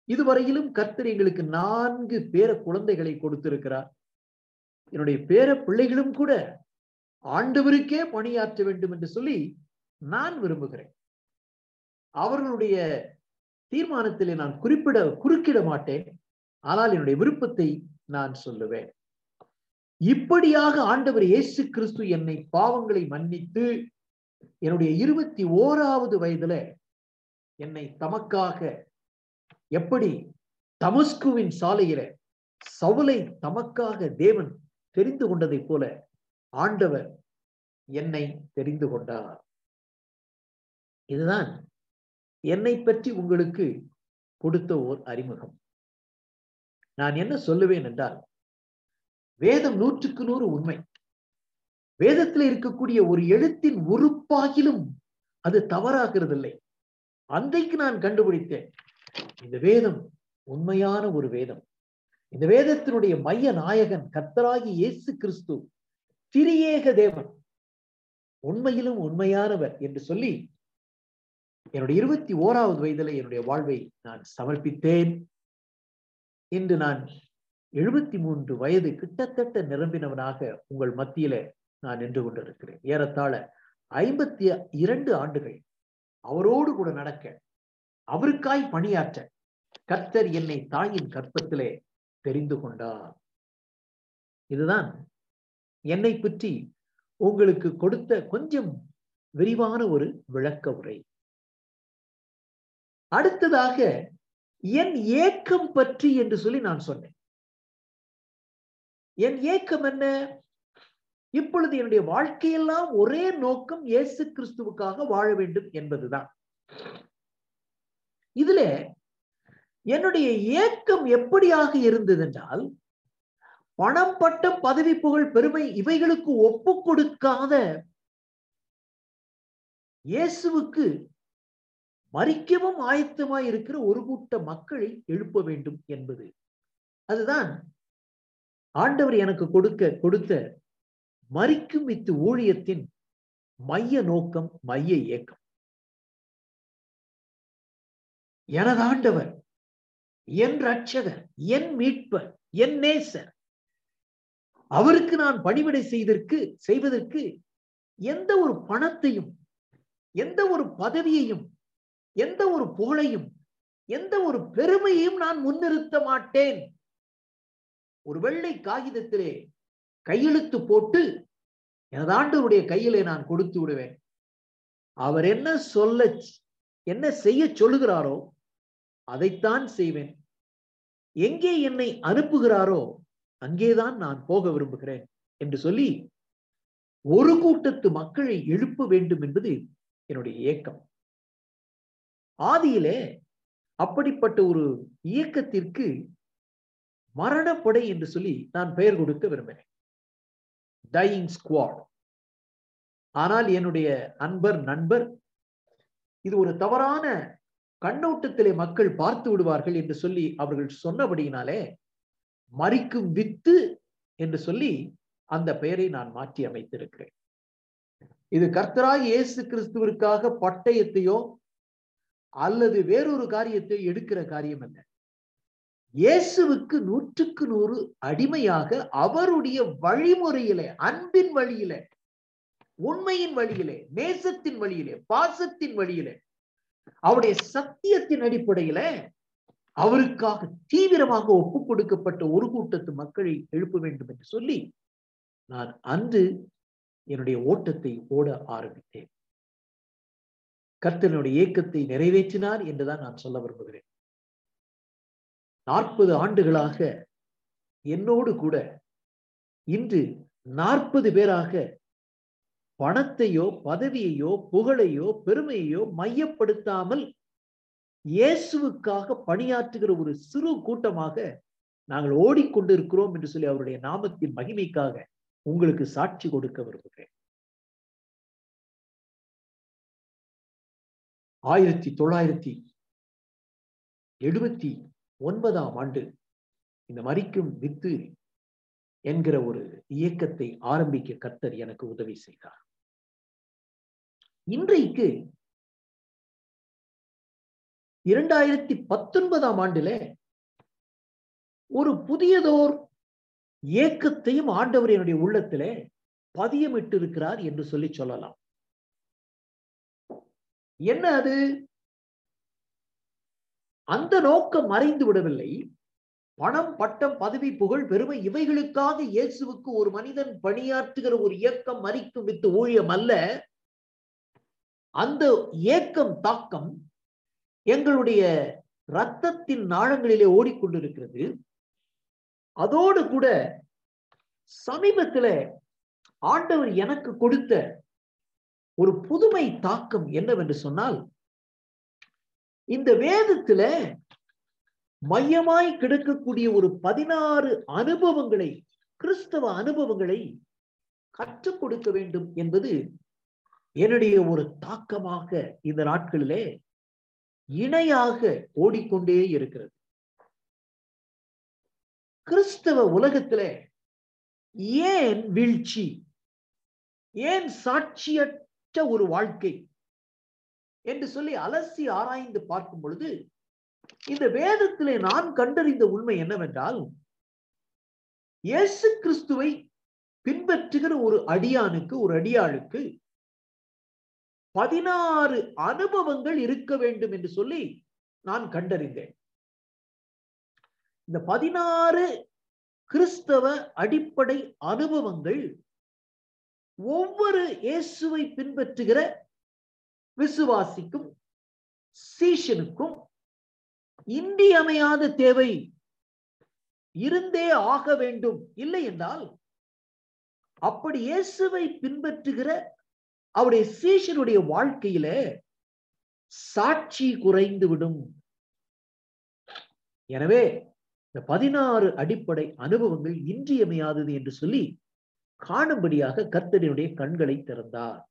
இதுவரையிலும் கர்த்தர் எங்களுக்கு நான்கு பேர குழந்தைகளை கொடுத்திருக்கிறார். என்னுடைய பேர பிள்ளைகளும் கூட ஆண்டவருக்கே பணியாற்ற வேண்டும் என்று சொல்லி நான் விரும்புகிறேன். அவர்களுடைய தீர்மானத்திலே நான் குறிப்பிட குறுக்கிட மாட்டேன். ஆனால் என்னுடைய விருப்பத்தை நான் சொல்லுவேன். இப்படியாக ஆண்டவர் இயேசு கிறிஸ்து என்னை பாவங்களை மன்னித்து என்னுடைய இருபத்தி ஓராவது வயதுல என்னை தமக்காக எப்படி தமஸ்குவின் சாலையில சவுலை தமக்காக தேவன் தெரிந்து கொண்டதை போல ஆண்டவர் என்னை தெரிந்து கொண்டார். இதுதான் என்னை பற்றி உங்களுக்கு கொடுத்த ஓர் அறிமுகம். நான் என்ன சொல்லுவேன் என்றால் வேதம் நூற்றுக்கு நூறு உண்மை. வேதத்தில் இருக்கக்கூடிய ஒரு எழுத்தின் உறுப்பாகிலும் அது தவறாகிறது இல்லை அன்றைக்கு நான் கண்டுபிடித்தேன் இந்த வேதம் உண்மையான ஒரு வேதம். இந்த வேதத்தினுடைய மைய நாயகன் கர்த்தராகி இயேசு கிறிஸ்து திரியேக தேவன் உண்மையிலும் உண்மையானவர் என்று சொல்லி என்னுடைய இருபத்தி ஓராவது வயதில் என்னுடைய வாழ்வை நான் சமர்ப்பித்தேன் இன்று நான் எழுபத்தி மூன்று வயது கிட்டத்தட்ட நிரம்பினவனாக உங்கள் மத்தியில நான் நின்று கொண்டிருக்கிறேன். ஏறத்தாழ ஐம்பத்தி இரண்டு ஆண்டுகள் அவரோடு கூட நடக்க அவருக்காய் பணியாற்ற கர்த்தர் என்னை தாயின் கற்பத்திலே தெரிந்து கொண்டார். இதுதான் என்னை பற்றி உங்களுக்கு கொடுத்த கொஞ்சம் விரிவான ஒரு விளக்க உரை. அடுத்ததாக என் ஏக்கம் பற்றி என்று சொல்லி நான் சொன்னேன். என் ஏக்கம் என்ன? இப்பொழுது என்னுடைய வாழ்க்கையெல்லாம் ஒரே நோக்கம் இயேசு கிறிஸ்துவுக்காக வாழ வேண்டும் என்பதுதான். இதுல என்னுடைய ஏக்கம் எப்படியாக இருந்தது என்றால் பணம் பட்டம் பதவி புகழ் பெருமை இவைகளுக்கு ஒப்பு கொடுக்காத இயேசுவுக்கு மறிக்கவும் ஆயத்தமாய் இருக்கிற ஒரு கூட்ட மக்களை எழுப்ப வேண்டும் என்பது. அதுதான் ஆண்டவர் எனக்கு கொடுக்க கொடுத்த மறிக்கும் வித்து ஊழியத்தின் மைய நோக்கம் மைய இயக்கம். எனதாண்டவர் என் ரட்சகர் என் மீட்பர் என் நேசர் அவருக்கு நான் பணிவிடை செய்தற்கு செய்வதற்கு எந்த ஒரு பணத்தையும் எந்த ஒரு பதவியையும் எந்த ஒரு புகழையும் எந்த ஒரு பெருமையையும் நான் முன்னிறுத்த மாட்டேன். ஒரு வெள்ளை காகிதத்திலே கையெழுத்து போட்டு எனது ஆண்டவருடைய கையிலே நான் கொடுத்து விடுவேன். அவர் என்ன சொல்ல என்ன செய்ய சொல்லுகிறாரோ அதைத்தான் செய்வேன். எங்கே என்னை அனுப்புகிறாரோ அங்கேதான் நான் போக விரும்புகிறேன் என்று சொல்லி ஒரு கூட்டத்து மக்களை எழுப்ப வேண்டும் என்பது என்னுடைய இயக்கம் ஆதியிலே அப்படிப்பட்ட ஒரு இயக்கத்திற்கு மரணப்படை என்று சொல்லி நான் பெயர் கொடுக்க விரும்பினேன் டையிங் ஸ்குவாட் ஆனால் என்னுடைய அன்பர் நண்பர் இது ஒரு தவறான கண்ணோட்டத்திலே மக்கள் பார்த்து விடுவார்கள் என்று சொல்லி அவர்கள் சொன்னபடியினாலே மறிக்கும் வித்து என்று சொல்லி அந்த பெயரை நான் மாற்றி அமைத்திருக்கிறேன். இது கர்த்தராய் இயேசு கிறிஸ்துவிற்காக பட்டயத்தையோ அல்லது வேறொரு காரியத்தை எடுக்கிற காரியம் அல்ல. இயேசுவுக்கு நூற்றுக்கு நூறு அடிமையாக அவருடைய வழிமுறையிலே அன்பின் வழியிலே உண்மையின் வழியிலே நேசத்தின் வழியிலே பாசத்தின் வழியிலே அவருடைய சத்தியத்தின் அடிப்படையில அவருக்காக தீவிரமாக ஒப்பு கொடுக்கப்பட்ட ஒரு கூட்டத்து மக்களை எழுப்ப வேண்டும் என்று சொல்லி நான் அன்று என்னுடைய ஓட்டத்தை ஓட ஆரம்பித்தேன். கர்த்தனுடைய இயக்கத்தை நிறைவேற்றினார் என்றுதான் நான் சொல்ல விரும்புகிறேன். நாற்பது ஆண்டுகளாக என்னோடு கூட இன்று நாற்பது பேராக பணத்தையோ பதவியையோ புகழையோ பெருமையையோ மையப்படுத்தாமல் இயேசுவுக்காக பணியாற்றுகிற ஒரு சிறு கூட்டமாக நாங்கள் ஓடிக்கொண்டிருக்கிறோம் என்று சொல்லி அவருடைய நாமத்தின் மகிமைக்காக உங்களுக்கு சாட்சி கொடுக்க விரும்புகிறேன். ஆயிரத்தி தொள்ளாயிரத்தி எழுபத்தி ஒன்பதாம் ஆண்டு இந்த மறிக்கும் வித்து என்கிற ஒரு இயக்கத்தை ஆரம்பிக்க கர்த்தர் எனக்கு உதவி செய்தார். இன்றைக்கு இரண்டாயிரத்தி பத்தொன்பதாம் ஆண்டுல ஒரு புதியதோர் இயக்கத்தையும் ஆண்டவர் என்னுடைய உள்ளத்திலே பதியமிட்டு இருக்கிறார் என்று சொல்லி சொல்லலாம். என்ன அது? அந்த நோக்கம் மறைந்து விடவில்லை. பணம் பட்டம் பதவி புகழ் பெருமை இவைகளுக்காக இயேசுவுக்கு ஒரு மனிதன் பணியாற்றுகிற ஒரு இயக்கம் மறிக்கும் வித்து ஊழியம் அல்ல. அந்த இயக்கம் தாக்கம் எங்களுடைய ரத்தத்தின் நாளங்களிலே ஓடிக்கொண்டிருக்கிறது. அதோடு கூட சமீபத்துல ஆண்டவர் எனக்கு கொடுத்த ஒரு புதுமை தாக்கம் என்னவென்று சொன்னால் இந்த வேதத்துல மையமாய் கிடக்கக்கூடிய ஒரு பதினாறு அனுபவங்களை கிறிஸ்தவ அனுபவங்களை கற்றுக் கொடுக்க வேண்டும் என்பது என்னுடைய ஒரு தாக்கமாக இந்த நாட்களிலே இணையாக ஓடிக்கொண்டே இருக்கிறது. கிறிஸ்தவ உலகத்துல ஏன் வீழ்ச்சி? ஏன் சாட்சியற்ற ஒரு வாழ்க்கை? என்று சொல்லி அலசி ஆராய்ந்து பார்க்கும் பொழுது இந்த வேதத்திலே நான் கண்டறிந்த உண்மை என்னவென்றால் இயேசு கிறிஸ்துவை பின்பற்றுகிற ஒரு அடியானுக்கு ஒரு அடியாளுக்கு பதினாறு அனுபவங்கள் இருக்க வேண்டும் என்று சொல்லி நான் கண்டறிந்தேன். இந்த பதினாறு கிறிஸ்தவ அடிப்படை அனுபவங்கள் ஒவ்வொரு இயேசுவை பின்பற்றுகிற விசுவாசிக்கும் சீஷனுக்கும் இன்றியமையாத தேவை இருந்தே ஆக வேண்டும். இல்லை என்றால் அப்படி இயேசுவை பின்பற்றுகிற அவருடைய சீஷனுடைய வாழ்க்கையில சாட்சி குறைந்து விடும். எனவே இந்த பதினாறு அடிப்படை அனுபவங்கள் இன்றியமையாதது என்று சொல்லி காணும்படியாக கர்த்தனுடைய கண்களை திறந்தார்.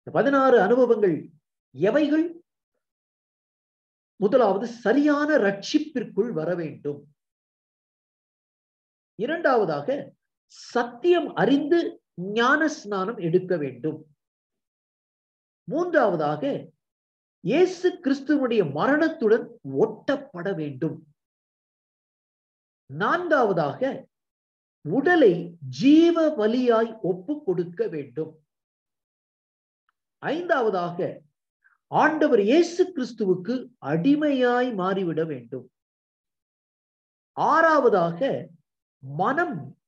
இந்த பதினாறு அனுபவங்கள் எவைகள்? முதலாவது சரியான ரட்சிப்பிற்குள் வர வேண்டும். இரண்டாவதாக சத்தியம் அறிந்து ஞான ஸ்நானம் எடுக்க வேண்டும். மூன்றாவதாக இயேசு கிறிஸ்துவனுடைய மரணத்துடன் ஒட்டப்பட வேண்டும். நான்காவதாக உடலை ஜீவ வலியாய் ஒப்பு கொடுக்க வேண்டும். ஐந்தாவதாக ஆண்டவர் இயேசு கிறிஸ்துவுக்கு அடிமையாய் மாறிவிட வேண்டும். ஆறாவதாக மனம்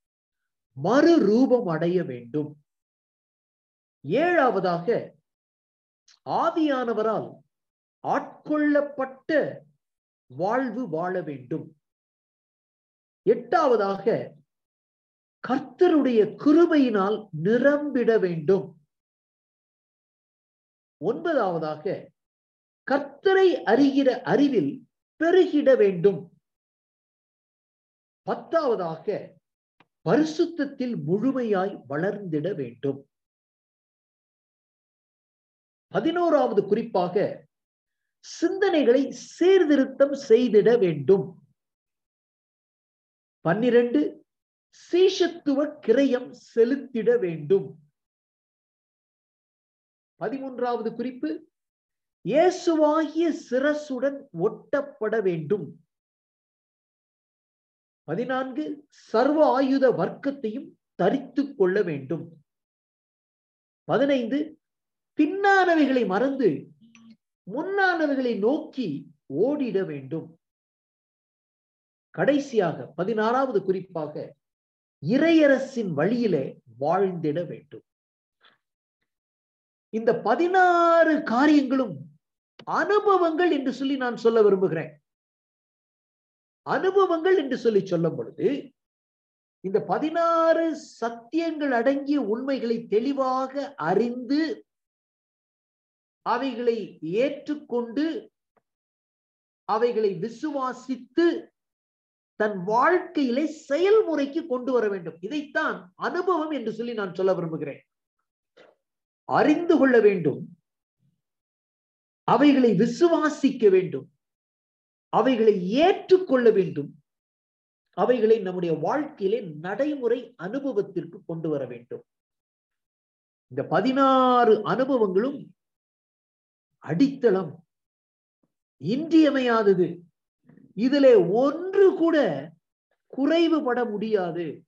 மறு ரூபம் அடைய வேண்டும். ஏழாவதாக ஆவியானவரால் ஆட்கொள்ளப்பட்ட வாழ்வு வாழ வேண்டும். எட்டாவதாக கர்த்தருடைய கிருபையினால் நிரம்பிட வேண்டும். ஒன்பதாவதாக கர்த்தரை அறிகிற அறிவில் பெருகிட வேண்டும். பத்தாவதாக பரிசுத்தத்தில் முழுமையாய் வளர்ந்திட வேண்டும். பதினோராவது குறிப்பாக சிந்தனைகளை சீர்திருத்தம் செய்திட வேண்டும். பன்னிரண்டு சீஷத்துவ கிரயம் செலுத்திட வேண்டும். பதிமூன்றாவது குறிப்பு இயேசுவாகிய சிரசுடன் ஒட்டப்பட வேண்டும். பதினான்கு சர்வ ஆயுத வர்க்கத்தையும் தரித்து கொள்ள வேண்டும். பதினைந்து பின்னானவைகளை மறந்து முன்னானவைகளை நோக்கி ஓடிட வேண்டும். கடைசியாக பதினாறாவது குறிப்பாக இறையரசின் வழியிலே வாழ்ந்திட வேண்டும். இந்த பதினாறு காரியங்களும் அனுபவங்கள் என்று சொல்லி நான் சொல்ல விரும்புகிறேன். அனுபவங்கள் என்று சொல்லி சொல்லும் பொழுது இந்த பதினாறு சத்தியங்கள் அடங்கிய உண்மைகளை தெளிவாக அறிந்து அவைகளை ஏற்றுக்கொண்டு அவைகளை விசுவாசித்து தன் வாழ்க்கையிலே செயல்முறைக்கு கொண்டு வர வேண்டும். இதைத்தான் அனுபவம் என்று சொல்லி நான் சொல்ல விரும்புகிறேன். அறிந்து கொள்ள வேண்டும். அவைகளை விசுவாசிக்க வேண்டும். அவைகளை ஏற்றுக்கொள்ள வேண்டும். அவைகளை நம்முடைய வாழ்க்கையிலே நடைமுறை அனுபவத்திற்கு கொண்டு வர வேண்டும். இந்த பதினாறு அனுபவங்களும் அடித்தளம் இன்றியமையாதது. இதிலே ஒன்று கூட குறைவுபட முடியாது.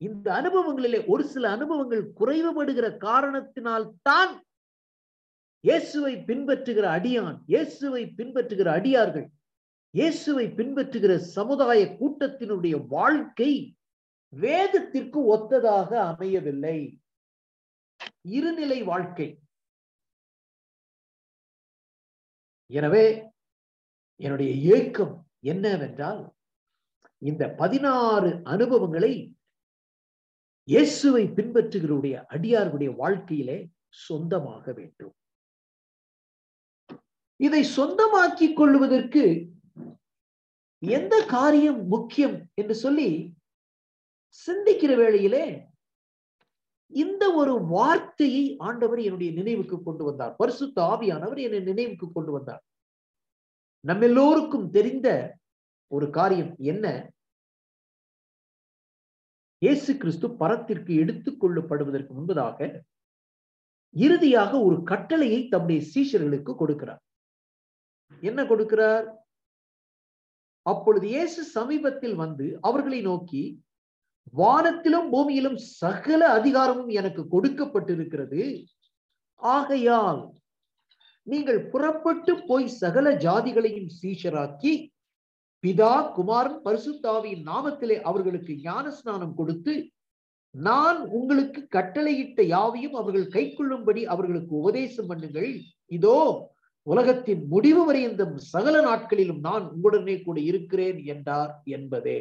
இந்த அனுபவங்களிலே ஒரு சில அனுபவங்கள் குறைவுபடுகிற காரணத்தினால் தான் இயேசுவை பின்பற்றுகிற அடியான் இயேசுவை பின்பற்றுகிற அடியார்கள் இயேசுவை பின்பற்றுகிற சமுதாய கூட்டத்தினுடைய வாழ்க்கை வேதத்திற்கு ஒத்ததாக அமையவில்லை. இருநிலை வாழ்க்கை. எனவே என்னுடைய ஏக்கம் என்னவென்றால் இந்த பதினாறு அனுபவங்களை இயேசுவை பின்பற்றுகிறவருடைய அடியார்களுடைய வாழ்க்கையிலே சொந்தமாக வேண்டும். இதை சொந்தமாக்கிக் கொள்வதற்கு எந்த காரியம் முக்கியம் என்று சொல்லி சிந்திக்கிற வேளையிலே இந்த ஒரு வார்த்தையை ஆண்டவர் என்னுடைய நினைவுக்கு கொண்டு வந்தார். பரிசுத்த ஆவியானவர் என்னை நினைவுக்கு கொண்டு வந்தார். நம்ம எல்லோருக்கும் தெரிந்த ஒரு காரியம் என்ன? இயேசு கிறிஸ்து பரத்திற்கு எடுத்துக் கொள்ளப்படுவதற்கு முன்பதாக இறுதியாக ஒரு கட்டளையை தம்முடைய சீஷர்களுக்கு கொடுக்கிறார். என்ன கொடுக்கிறார்? அப்பொழுது இயேசு சமீபத்தில் வந்து அவர்களை நோக்கி வானத்திலும் பூமியிலும் சகல அதிகாரமும் எனக்கு கொடுக்கப்பட்டிருக்கிறது. ஆகையால் நீங்கள் புறப்பட்டு போய் சகல ஜாதிகளையும் சீஷராக்கி பிதா குமாரன் பரிசுத்தாவியின் நாமத்திலே அவர்களுக்கு ஞான ஸ்நானம் கொடுத்து நான் உங்களுக்கு கட்டளையிட்ட யாவையும் அவர்கள் கைக்கொள்ளும்படி அவர்களுக்கு உபதேசம் பண்ணுங்கள். இதோ உலகத்தின் முடிவு வரை இந்த சகல நாட்களிலும் நான் உங்களுடனே கூட இருக்கிறேன் என்றார் என்பதே.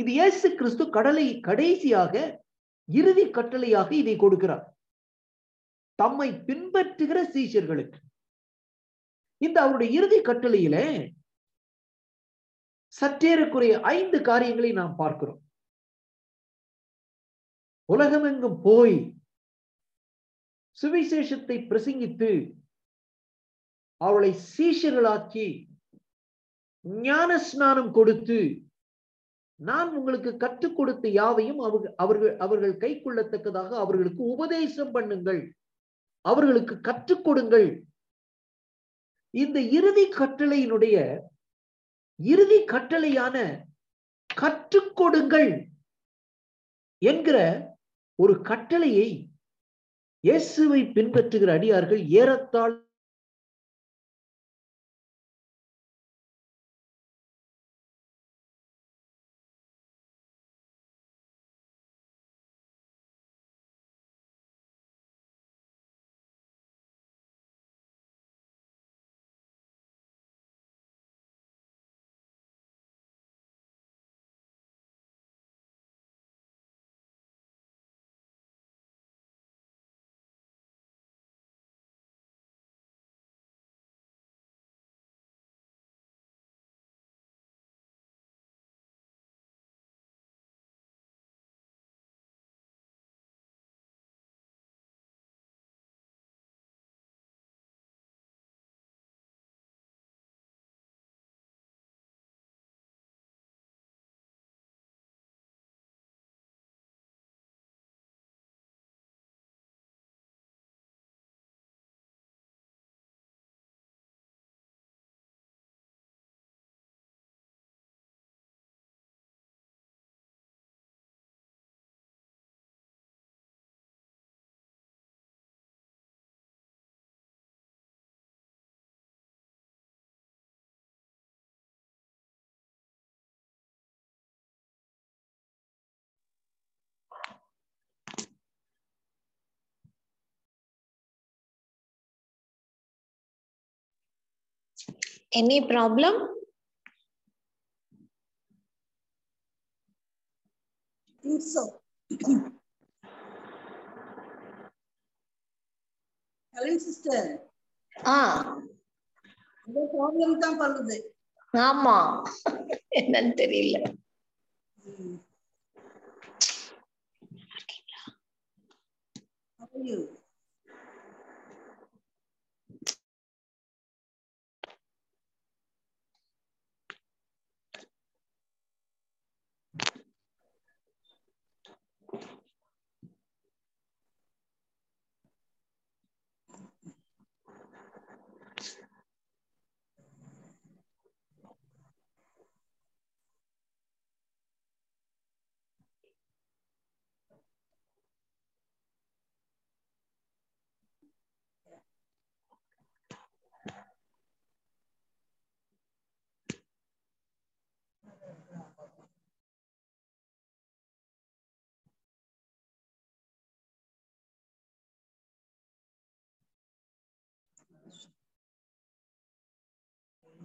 இது இயேசு கிறிஸ்து கடலை கடைசியாக இறுதி கட்டளையாக இதை கொடுக்கிறார். தம்மை பின்பற்றுகிற சீஷர்களுக்கு. இந்த அவருடைய இறுதி கட்டளையில சற்றேறக்குறைய ஐந்து காரியங்களை நாம் பார்க்கிறோம். உலகமெங்கும் போய் சுவிசேஷத்தை பிரசங்கித்து அவளை சீஷர்களாக்கி ஞான ஸ்நானம் கொடுத்து நான் உங்களுக்கு கற்றுக் கொடுத்த யாவையும் அவர்கள் அவர்கள் கை கொள்ளத்தக்கதாக அவர்களுக்கு உபதேசம் பண்ணுங்கள். அவர்களுக்கு கற்றுக் கொடுங்கள். இந்த இறுதி கட்டளையினுடைய இறுதி கட்டளையான கற்றுக்கொடுங்கள் என்கிற ஒரு கட்டளையை இயேசுவை பின்பற்றுகிற அடியார்கள் ஏறத்தாழ Any problem? think so. Helen sister, ஆ இந்த ப்ராப்ளம் தான் பண்ணுது ஆமா என்னன்னு தெரியல How are you?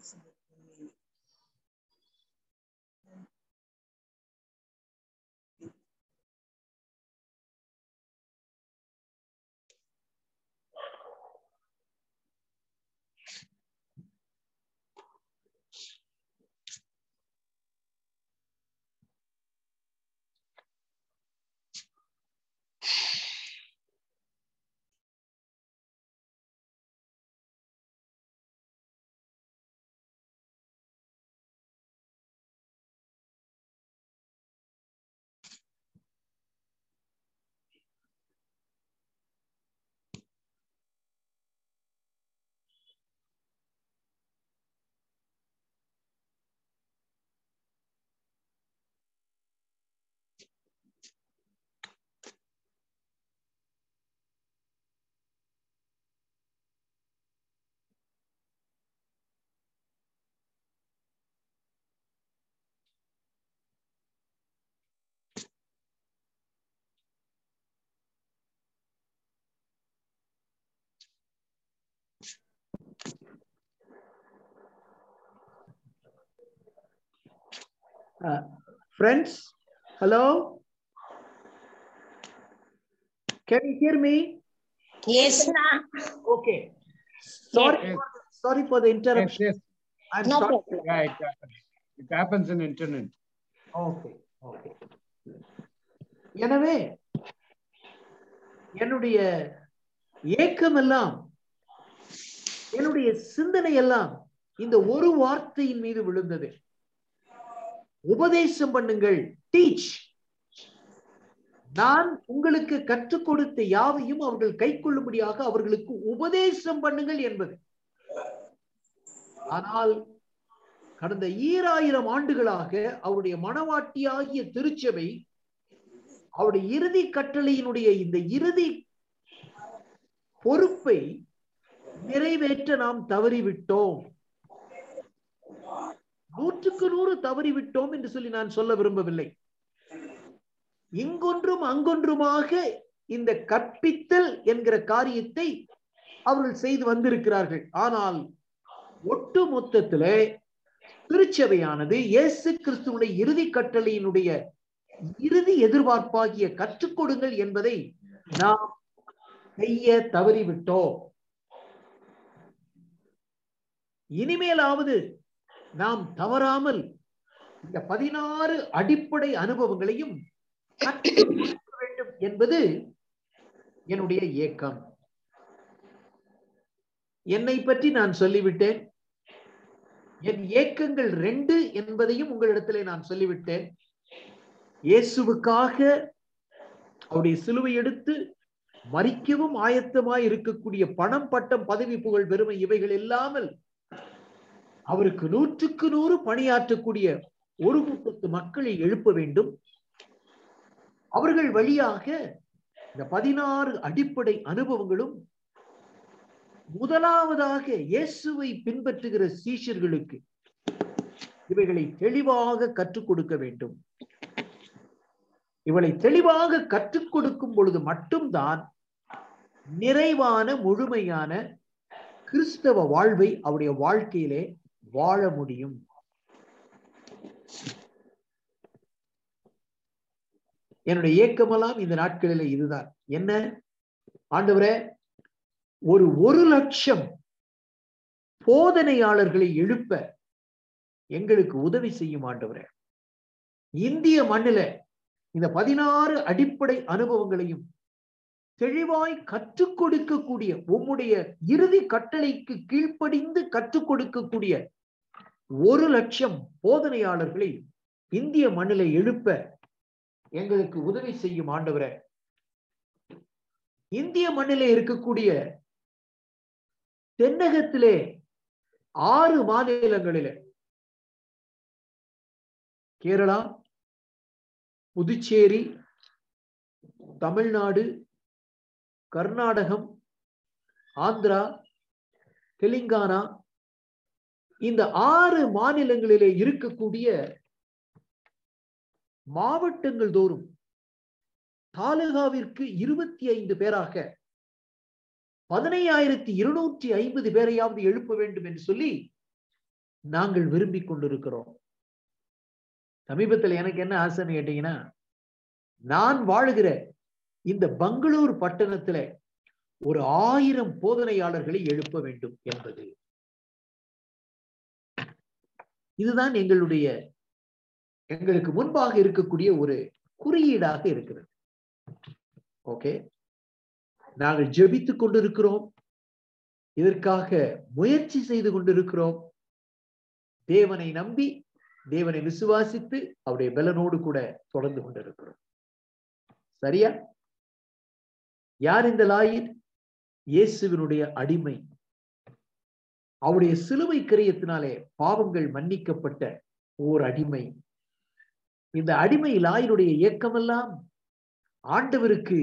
Thanks. Friends, hello? Can you hear me? Yes Okay. Sorry, Yes. for, sorry for the Yes, interruption. yes. I'm no sorry. Problem Yeah, it happens. It happens in internet. Okay, okay. எனவே என்னுடைய ஏக்கம் எல்லாம் என்னுடைய சிந்தனை எல்லாம் இந்த ஒரு வார்த்தையின் மீது விழுந்தது உபதேசம் பண்ணுங்கள். டீச் நான் உங்களுக்கு கற்றுக் கொடுத்த யாவையும் அவர்கள் கை கொள்ளும்படியாக அவர்களுக்கு உபதேசம் பண்ணுங்கள் என்பது. ஆனால் கடந்த ஈராயிரம் ஆண்டுகளாக அவருடைய மனவாட்டியாகிய திருச்சபை அவருடைய இறுதி கட்டளையினுடைய இந்த இறுதி பொறுப்பை நிறைவேற்ற நாம் தவறிவிட்டோம். நூற்றுக்கு நூறு தவறிவிட்டோம் என்று சொல்லி நான் சொல்ல விரும்பவில்லை. இங்கொன்றும் அங்கொன்றுமாக இந்த கற்பித்தல் என்கிற காரியத்தை அவர்கள் செய்து வந்திருக்கிறார்கள். ஆனால் ஒட்டு மொத்தத்துல திருச்சபையானது இயேசு கிறிஸ்துவனுடைய இறுதி கட்டளையினுடைய இறுதி எதிர்பார்ப்பாகிய கற்றுக் கொடுங்கள் என்பதை நாம் செய்ய தவறிவிட்டோம். இனிமேலாவது நாம் தவறாமல் இந்த பதினாறு அடிப்படை அனுபவங்களையும் வேண்டும் என்பது என்னுடைய ஏக்கம். என்னை பற்றி நான் சொல்லிவிட்டேன். என் ஏக்கங்கள் ரெண்டு என்பதையும் உங்களிடத்திலே நான் சொல்லிவிட்டேன். இயேசுவுக்காக அவருடைய சிலுவை எடுத்து மறிக்கவும் ஆயத்தமாய் இருக்கக்கூடிய பணம் பட்டம் பதவி புகழ் பெருமை இவைகள் இல்லாமல் அவருக்கு நூற்றுக்கு நூறு பணியாற்றக்கூடிய ஒரு கூட்டத்து மக்களை எழுப்ப வேண்டும். அவர்கள் வழியாக இந்த பதினாறு அடிப்படை அனுபவங்களும் முதலாவதாக இயேசுவை பின்பற்றுகிற சீஷர்களுக்கு இவைகளை தெளிவாக கற்றுக் கொடுக்க வேண்டும். இவளை தெளிவாக கற்றுக் கொடுக்கும் பொழுது மட்டும்தான் நிறைவான முழுமையான கிறிஸ்தவ வாழ்வை அவருடைய வாழ்க்கையிலே வாழ முடியும். என்னுடைய ஏக்கமெல்லாம் இந்த நாட்களில இதுதான். என்ன? ஆண்டவரே ஒரு ஒரு லட்சம் போதனையாளர்களை எழுப்ப எங்களுக்கு உதவி செய்யும் ஆண்டவரே. இந்திய மண்ணில இந்த பதினாறு அடிப்படை அனுபவங்களையும் தெளிவாய் கற்றுக் கொடுக்கக்கூடிய உம்முடைய இறுதி கட்டளைக்கு கீழ்ப்படிந்து கற்றுக் கொடுக்கக்கூடிய ஒரு லட்சம் போதனையாளர்களை இந்திய மண்ணில எழுப்ப எங்களுக்கு உதவி செய்யும் ஆண்டவரே. இந்திய மண்ணிலே இருக்கக்கூடிய தென்னகத்திலே ஆறு மாநிலங்களில கேரளா புதுச்சேரி தமிழ்நாடு கர்நாடகம் ஆந்திரா தெலுங்கானா இந்த ஆறு மாநிலங்களிலே இருக்கக்கூடிய மாவட்டங்கள் தோறும் தாலுகாவிற்கு இருபத்தி ஐந்து பேராக பதினையாயிரத்தி இருநூற்றி ஐம்பது பேரையாவது எழுப்ப வேண்டும் என்று சொல்லி நாங்கள் விரும்பிக் கொண்டிருக்கிறோம். சமீபத்தில் எனக்கு என்ன ஆசைன்னு கேட்டீங்கன்னா நான் வாழுகிற இந்த பெங்களூர் பட்டணத்துல ஒரு ஆயிரம் போதனையாளர்களை எழுப்ப வேண்டும் என்பது. இதுதான் எங்களுடைய எங்களுக்கு முன்பாக இருக்கக்கூடிய ஒரு குறியீடாக இருக்கிறது. ஓகே நாங்கள் ஜெபித்துக் கொண்டிருக்கிறோம். இதற்காக முயற்சி செய்து கொண்டிருக்கிறோம். தேவனை நம்பி தேவனை விசுவாசித்து அவருடைய பலனோடு கூட தொடர்ந்து கொண்டிருக்கிறோம். சரியா? யார் இந்த லாயின் இயேசுவினுடைய அடிமை. அவருடைய சிலுவை கிரியத்தினாலே பாவங்கள் மன்னிக்கப்பட்ட ஓர் அடிமை. இந்த அடிமை லாயினுடைய இயக்கமெல்லாம் ஆண்டவருக்கு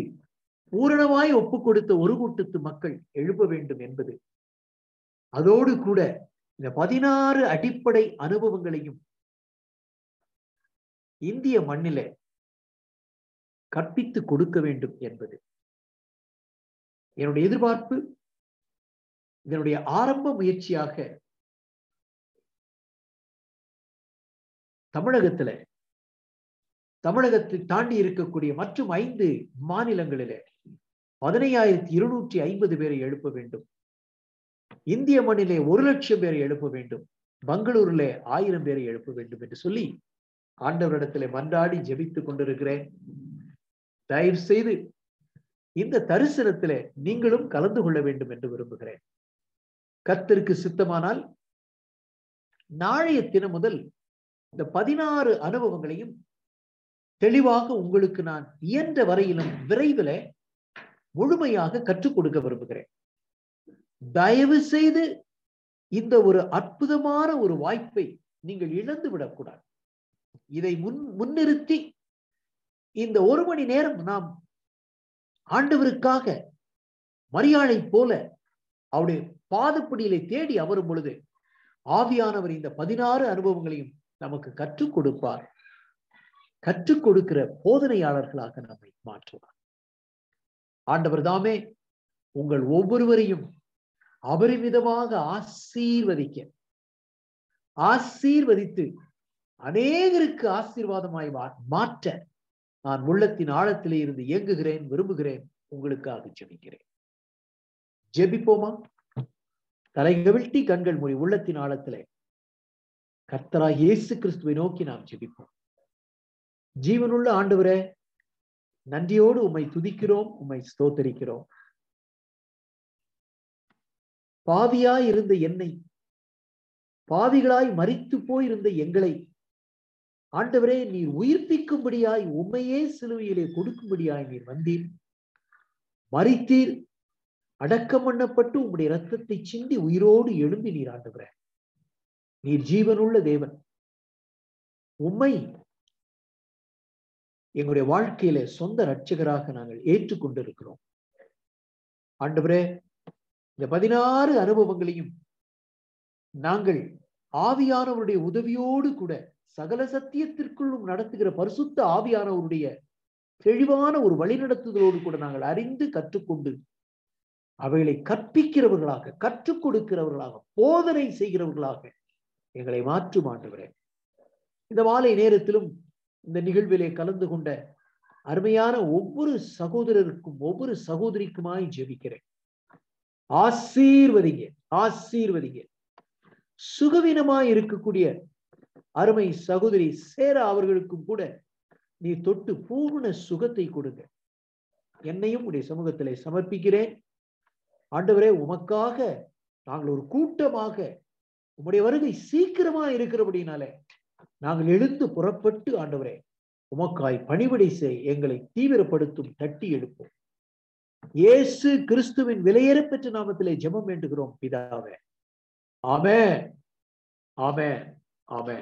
பூரணமாய் ஒப்பு கொடுத்த ஒரு கூட்டத்து மக்கள் எழுப்ப வேண்டும் என்பது. அதோடு கூட இந்த பதினாறு அடிப்படை அனுபவங்களையும் இந்திய மண்ணில கற்பித்து கொடுக்க வேண்டும் என்பது. என்னுடைய எதிர்பார்ப்பு இதனுடைய ஆரம்ப முயற்சியாக தமிழகத்துல தமிழகத்தை தாண்டி இருக்கக்கூடிய மற்றும் ஐந்து மாநிலங்களில பதினையாயிரத்தி இருநூற்றி ஐம்பது பேரை எழுப்ப வேண்டும். இந்திய மண்ணிலே ஒரு லட்சம் பேரை எழுப்ப வேண்டும். பெங்களூரிலே ஆயிரம் பேரை எழுப்ப வேண்டும் என்று சொல்லி ஆண்டவரிடத்திலே மன்றாடி ஜெபித்துக் கொண்டிருக்கிறேன். தயவு செய்து இந்த தரிசனத்துல நீங்களும் கலந்து கொள்ள வேண்டும் என்று விரும்புகிறேன். கத்திற்கு சித்தமானால் நாளைய தினம் முதல் இந்த பதினாறு அனுபவங்களையும் தெளிவாக உங்களுக்கு நான் இயன்ற வரையிலும் விரைவில் முழுமையாக கற்றுக் கொடுக்க விரும்புகிறேன். தயவு செய்து இந்த ஒரு அற்புதமான ஒரு வாய்ப்பை நீங்கள் இழந்து விடக்கூடாது. இதை முன் முன்னிறுத்தி இந்த ஒரு மணி நேரம் நாம் ஆண்டவருக்காக மரியாதை போல அவருடைய பாதப்படியிலை தேடி அமரும் பொழுது ஆவியானவர் இந்த பதினாறு அனுபவங்களையும் நமக்கு கற்றுக் கொடுப்பார். கற்றுக் கொடுக்கிற போதனையாளர்களாக நம்மை மாற்றுவார். ஆண்டவர் தாமே உங்கள் ஒவ்வொருவரையும் அபரிமிதமாக ஆசீர்வதிக்க ஆசீர்வதித்து அநேகருக்கு ஆசீர்வாதமாய் மாற்ற நான் உள்ளத்தின் ஆழத்திலே இருந்து இயங்குகிறேன் விரும்புகிறேன் உங்களுக்காக ஜெபிக்கிறேன். ஜெபிப்போமா? தலைகவிழ்த்தி கண்கள் மூடி உள்ளத்தின் ஆழத்திலே கர்த்தரா இயேசு கிறிஸ்துவை நோக்கி நாம் ஜெபிப்போம். ஜீவனுள்ள ஆண்டவரே நன்றியோடு உம்மை துதிக்கிறோம் உம்மை ஸ்தோத்தரிக்கிறோம். பாவியாய் இருந்த என்னை பாவிகளாய் மறித்து போயிருந்த எங்களை ஆண்டவரே நீர் உயிர்ப்பிக்கும்படியாய் உண்மையே சிலுவையிலே கொடுக்கும்படியாய் நீர் வந்தீர். மறித்தீர் அடக்கம் பண்ணப்பட்டு உம்முடைய ரத்தத்தை சிந்தி உயிரோடு எழும்பி நீர் ஆண்டுகிற. நீர் ஜீவனுள்ள தேவன். உம்மை எங்களுடைய வாழ்க்கையில சொந்த ரட்சகராக நாங்கள் ஏற்றுக்கொண்டிருக்கிறோம். ஆண்டவரே இந்த பதினாறு அனுபவங்களையும் நாங்கள் ஆவியானவருடைய உதவியோடு கூட சகல சத்தியத்திற்குள்ளும் நடத்துகிற பரிசுத்த ஆவியானவருடைய தெளிவான ஒரு வழிநடத்துதலோடு கூட நாங்கள் அறிந்து கற்றுக்கொண்டு அவைகளை கற்பிக்கிறவர்களாக கற்றுக் கொடுக்கிறவர்களாக போதனை செய்கிறவர்களாக எங்களை மாற்றும் ஆண்டவரே. இந்த மாலை நேரத்திலும் இந்த நிகழ்விலே கலந்து கொண்ட அருமையான ஒவ்வொரு சகோதரருக்கும் ஒவ்வொரு சகோதரிக்குமாய் ஜெபிக்கிறேன். ஆசீர்வதிங்க ஆசீர்வதிங்க. சுகவீனமாய் இருக்கக்கூடிய அருமை சகோதரி சேரா அவர்களுக்கும் கூட நீ தொட்டு பூர்ண சுகத்தை கொடுங்க. என்னையும் உடைய சமூகத்திலே சமர்ப்பிக்கிறேன். ஆண்டவரே உமக்காக நாங்கள் ஒரு கூட்டமாக உம்முடைய வருகை சீக்கிரமா இருக்கிறபடினாலே நாங்கள் எழுந்து புறப்பட்டு ஆண்டவரே உமக்காய் பணிவிடை செய் எங்களை தீவிரப்படுத்தும் தட்டி எடுப்போம் இயேசு கிறிஸ்துவின் விலையேறப்பெற்ற நாமத்திலே ஜெபம் வேண்டுகிறோம் பிதாவே. ஆமே ஆமே ஆமே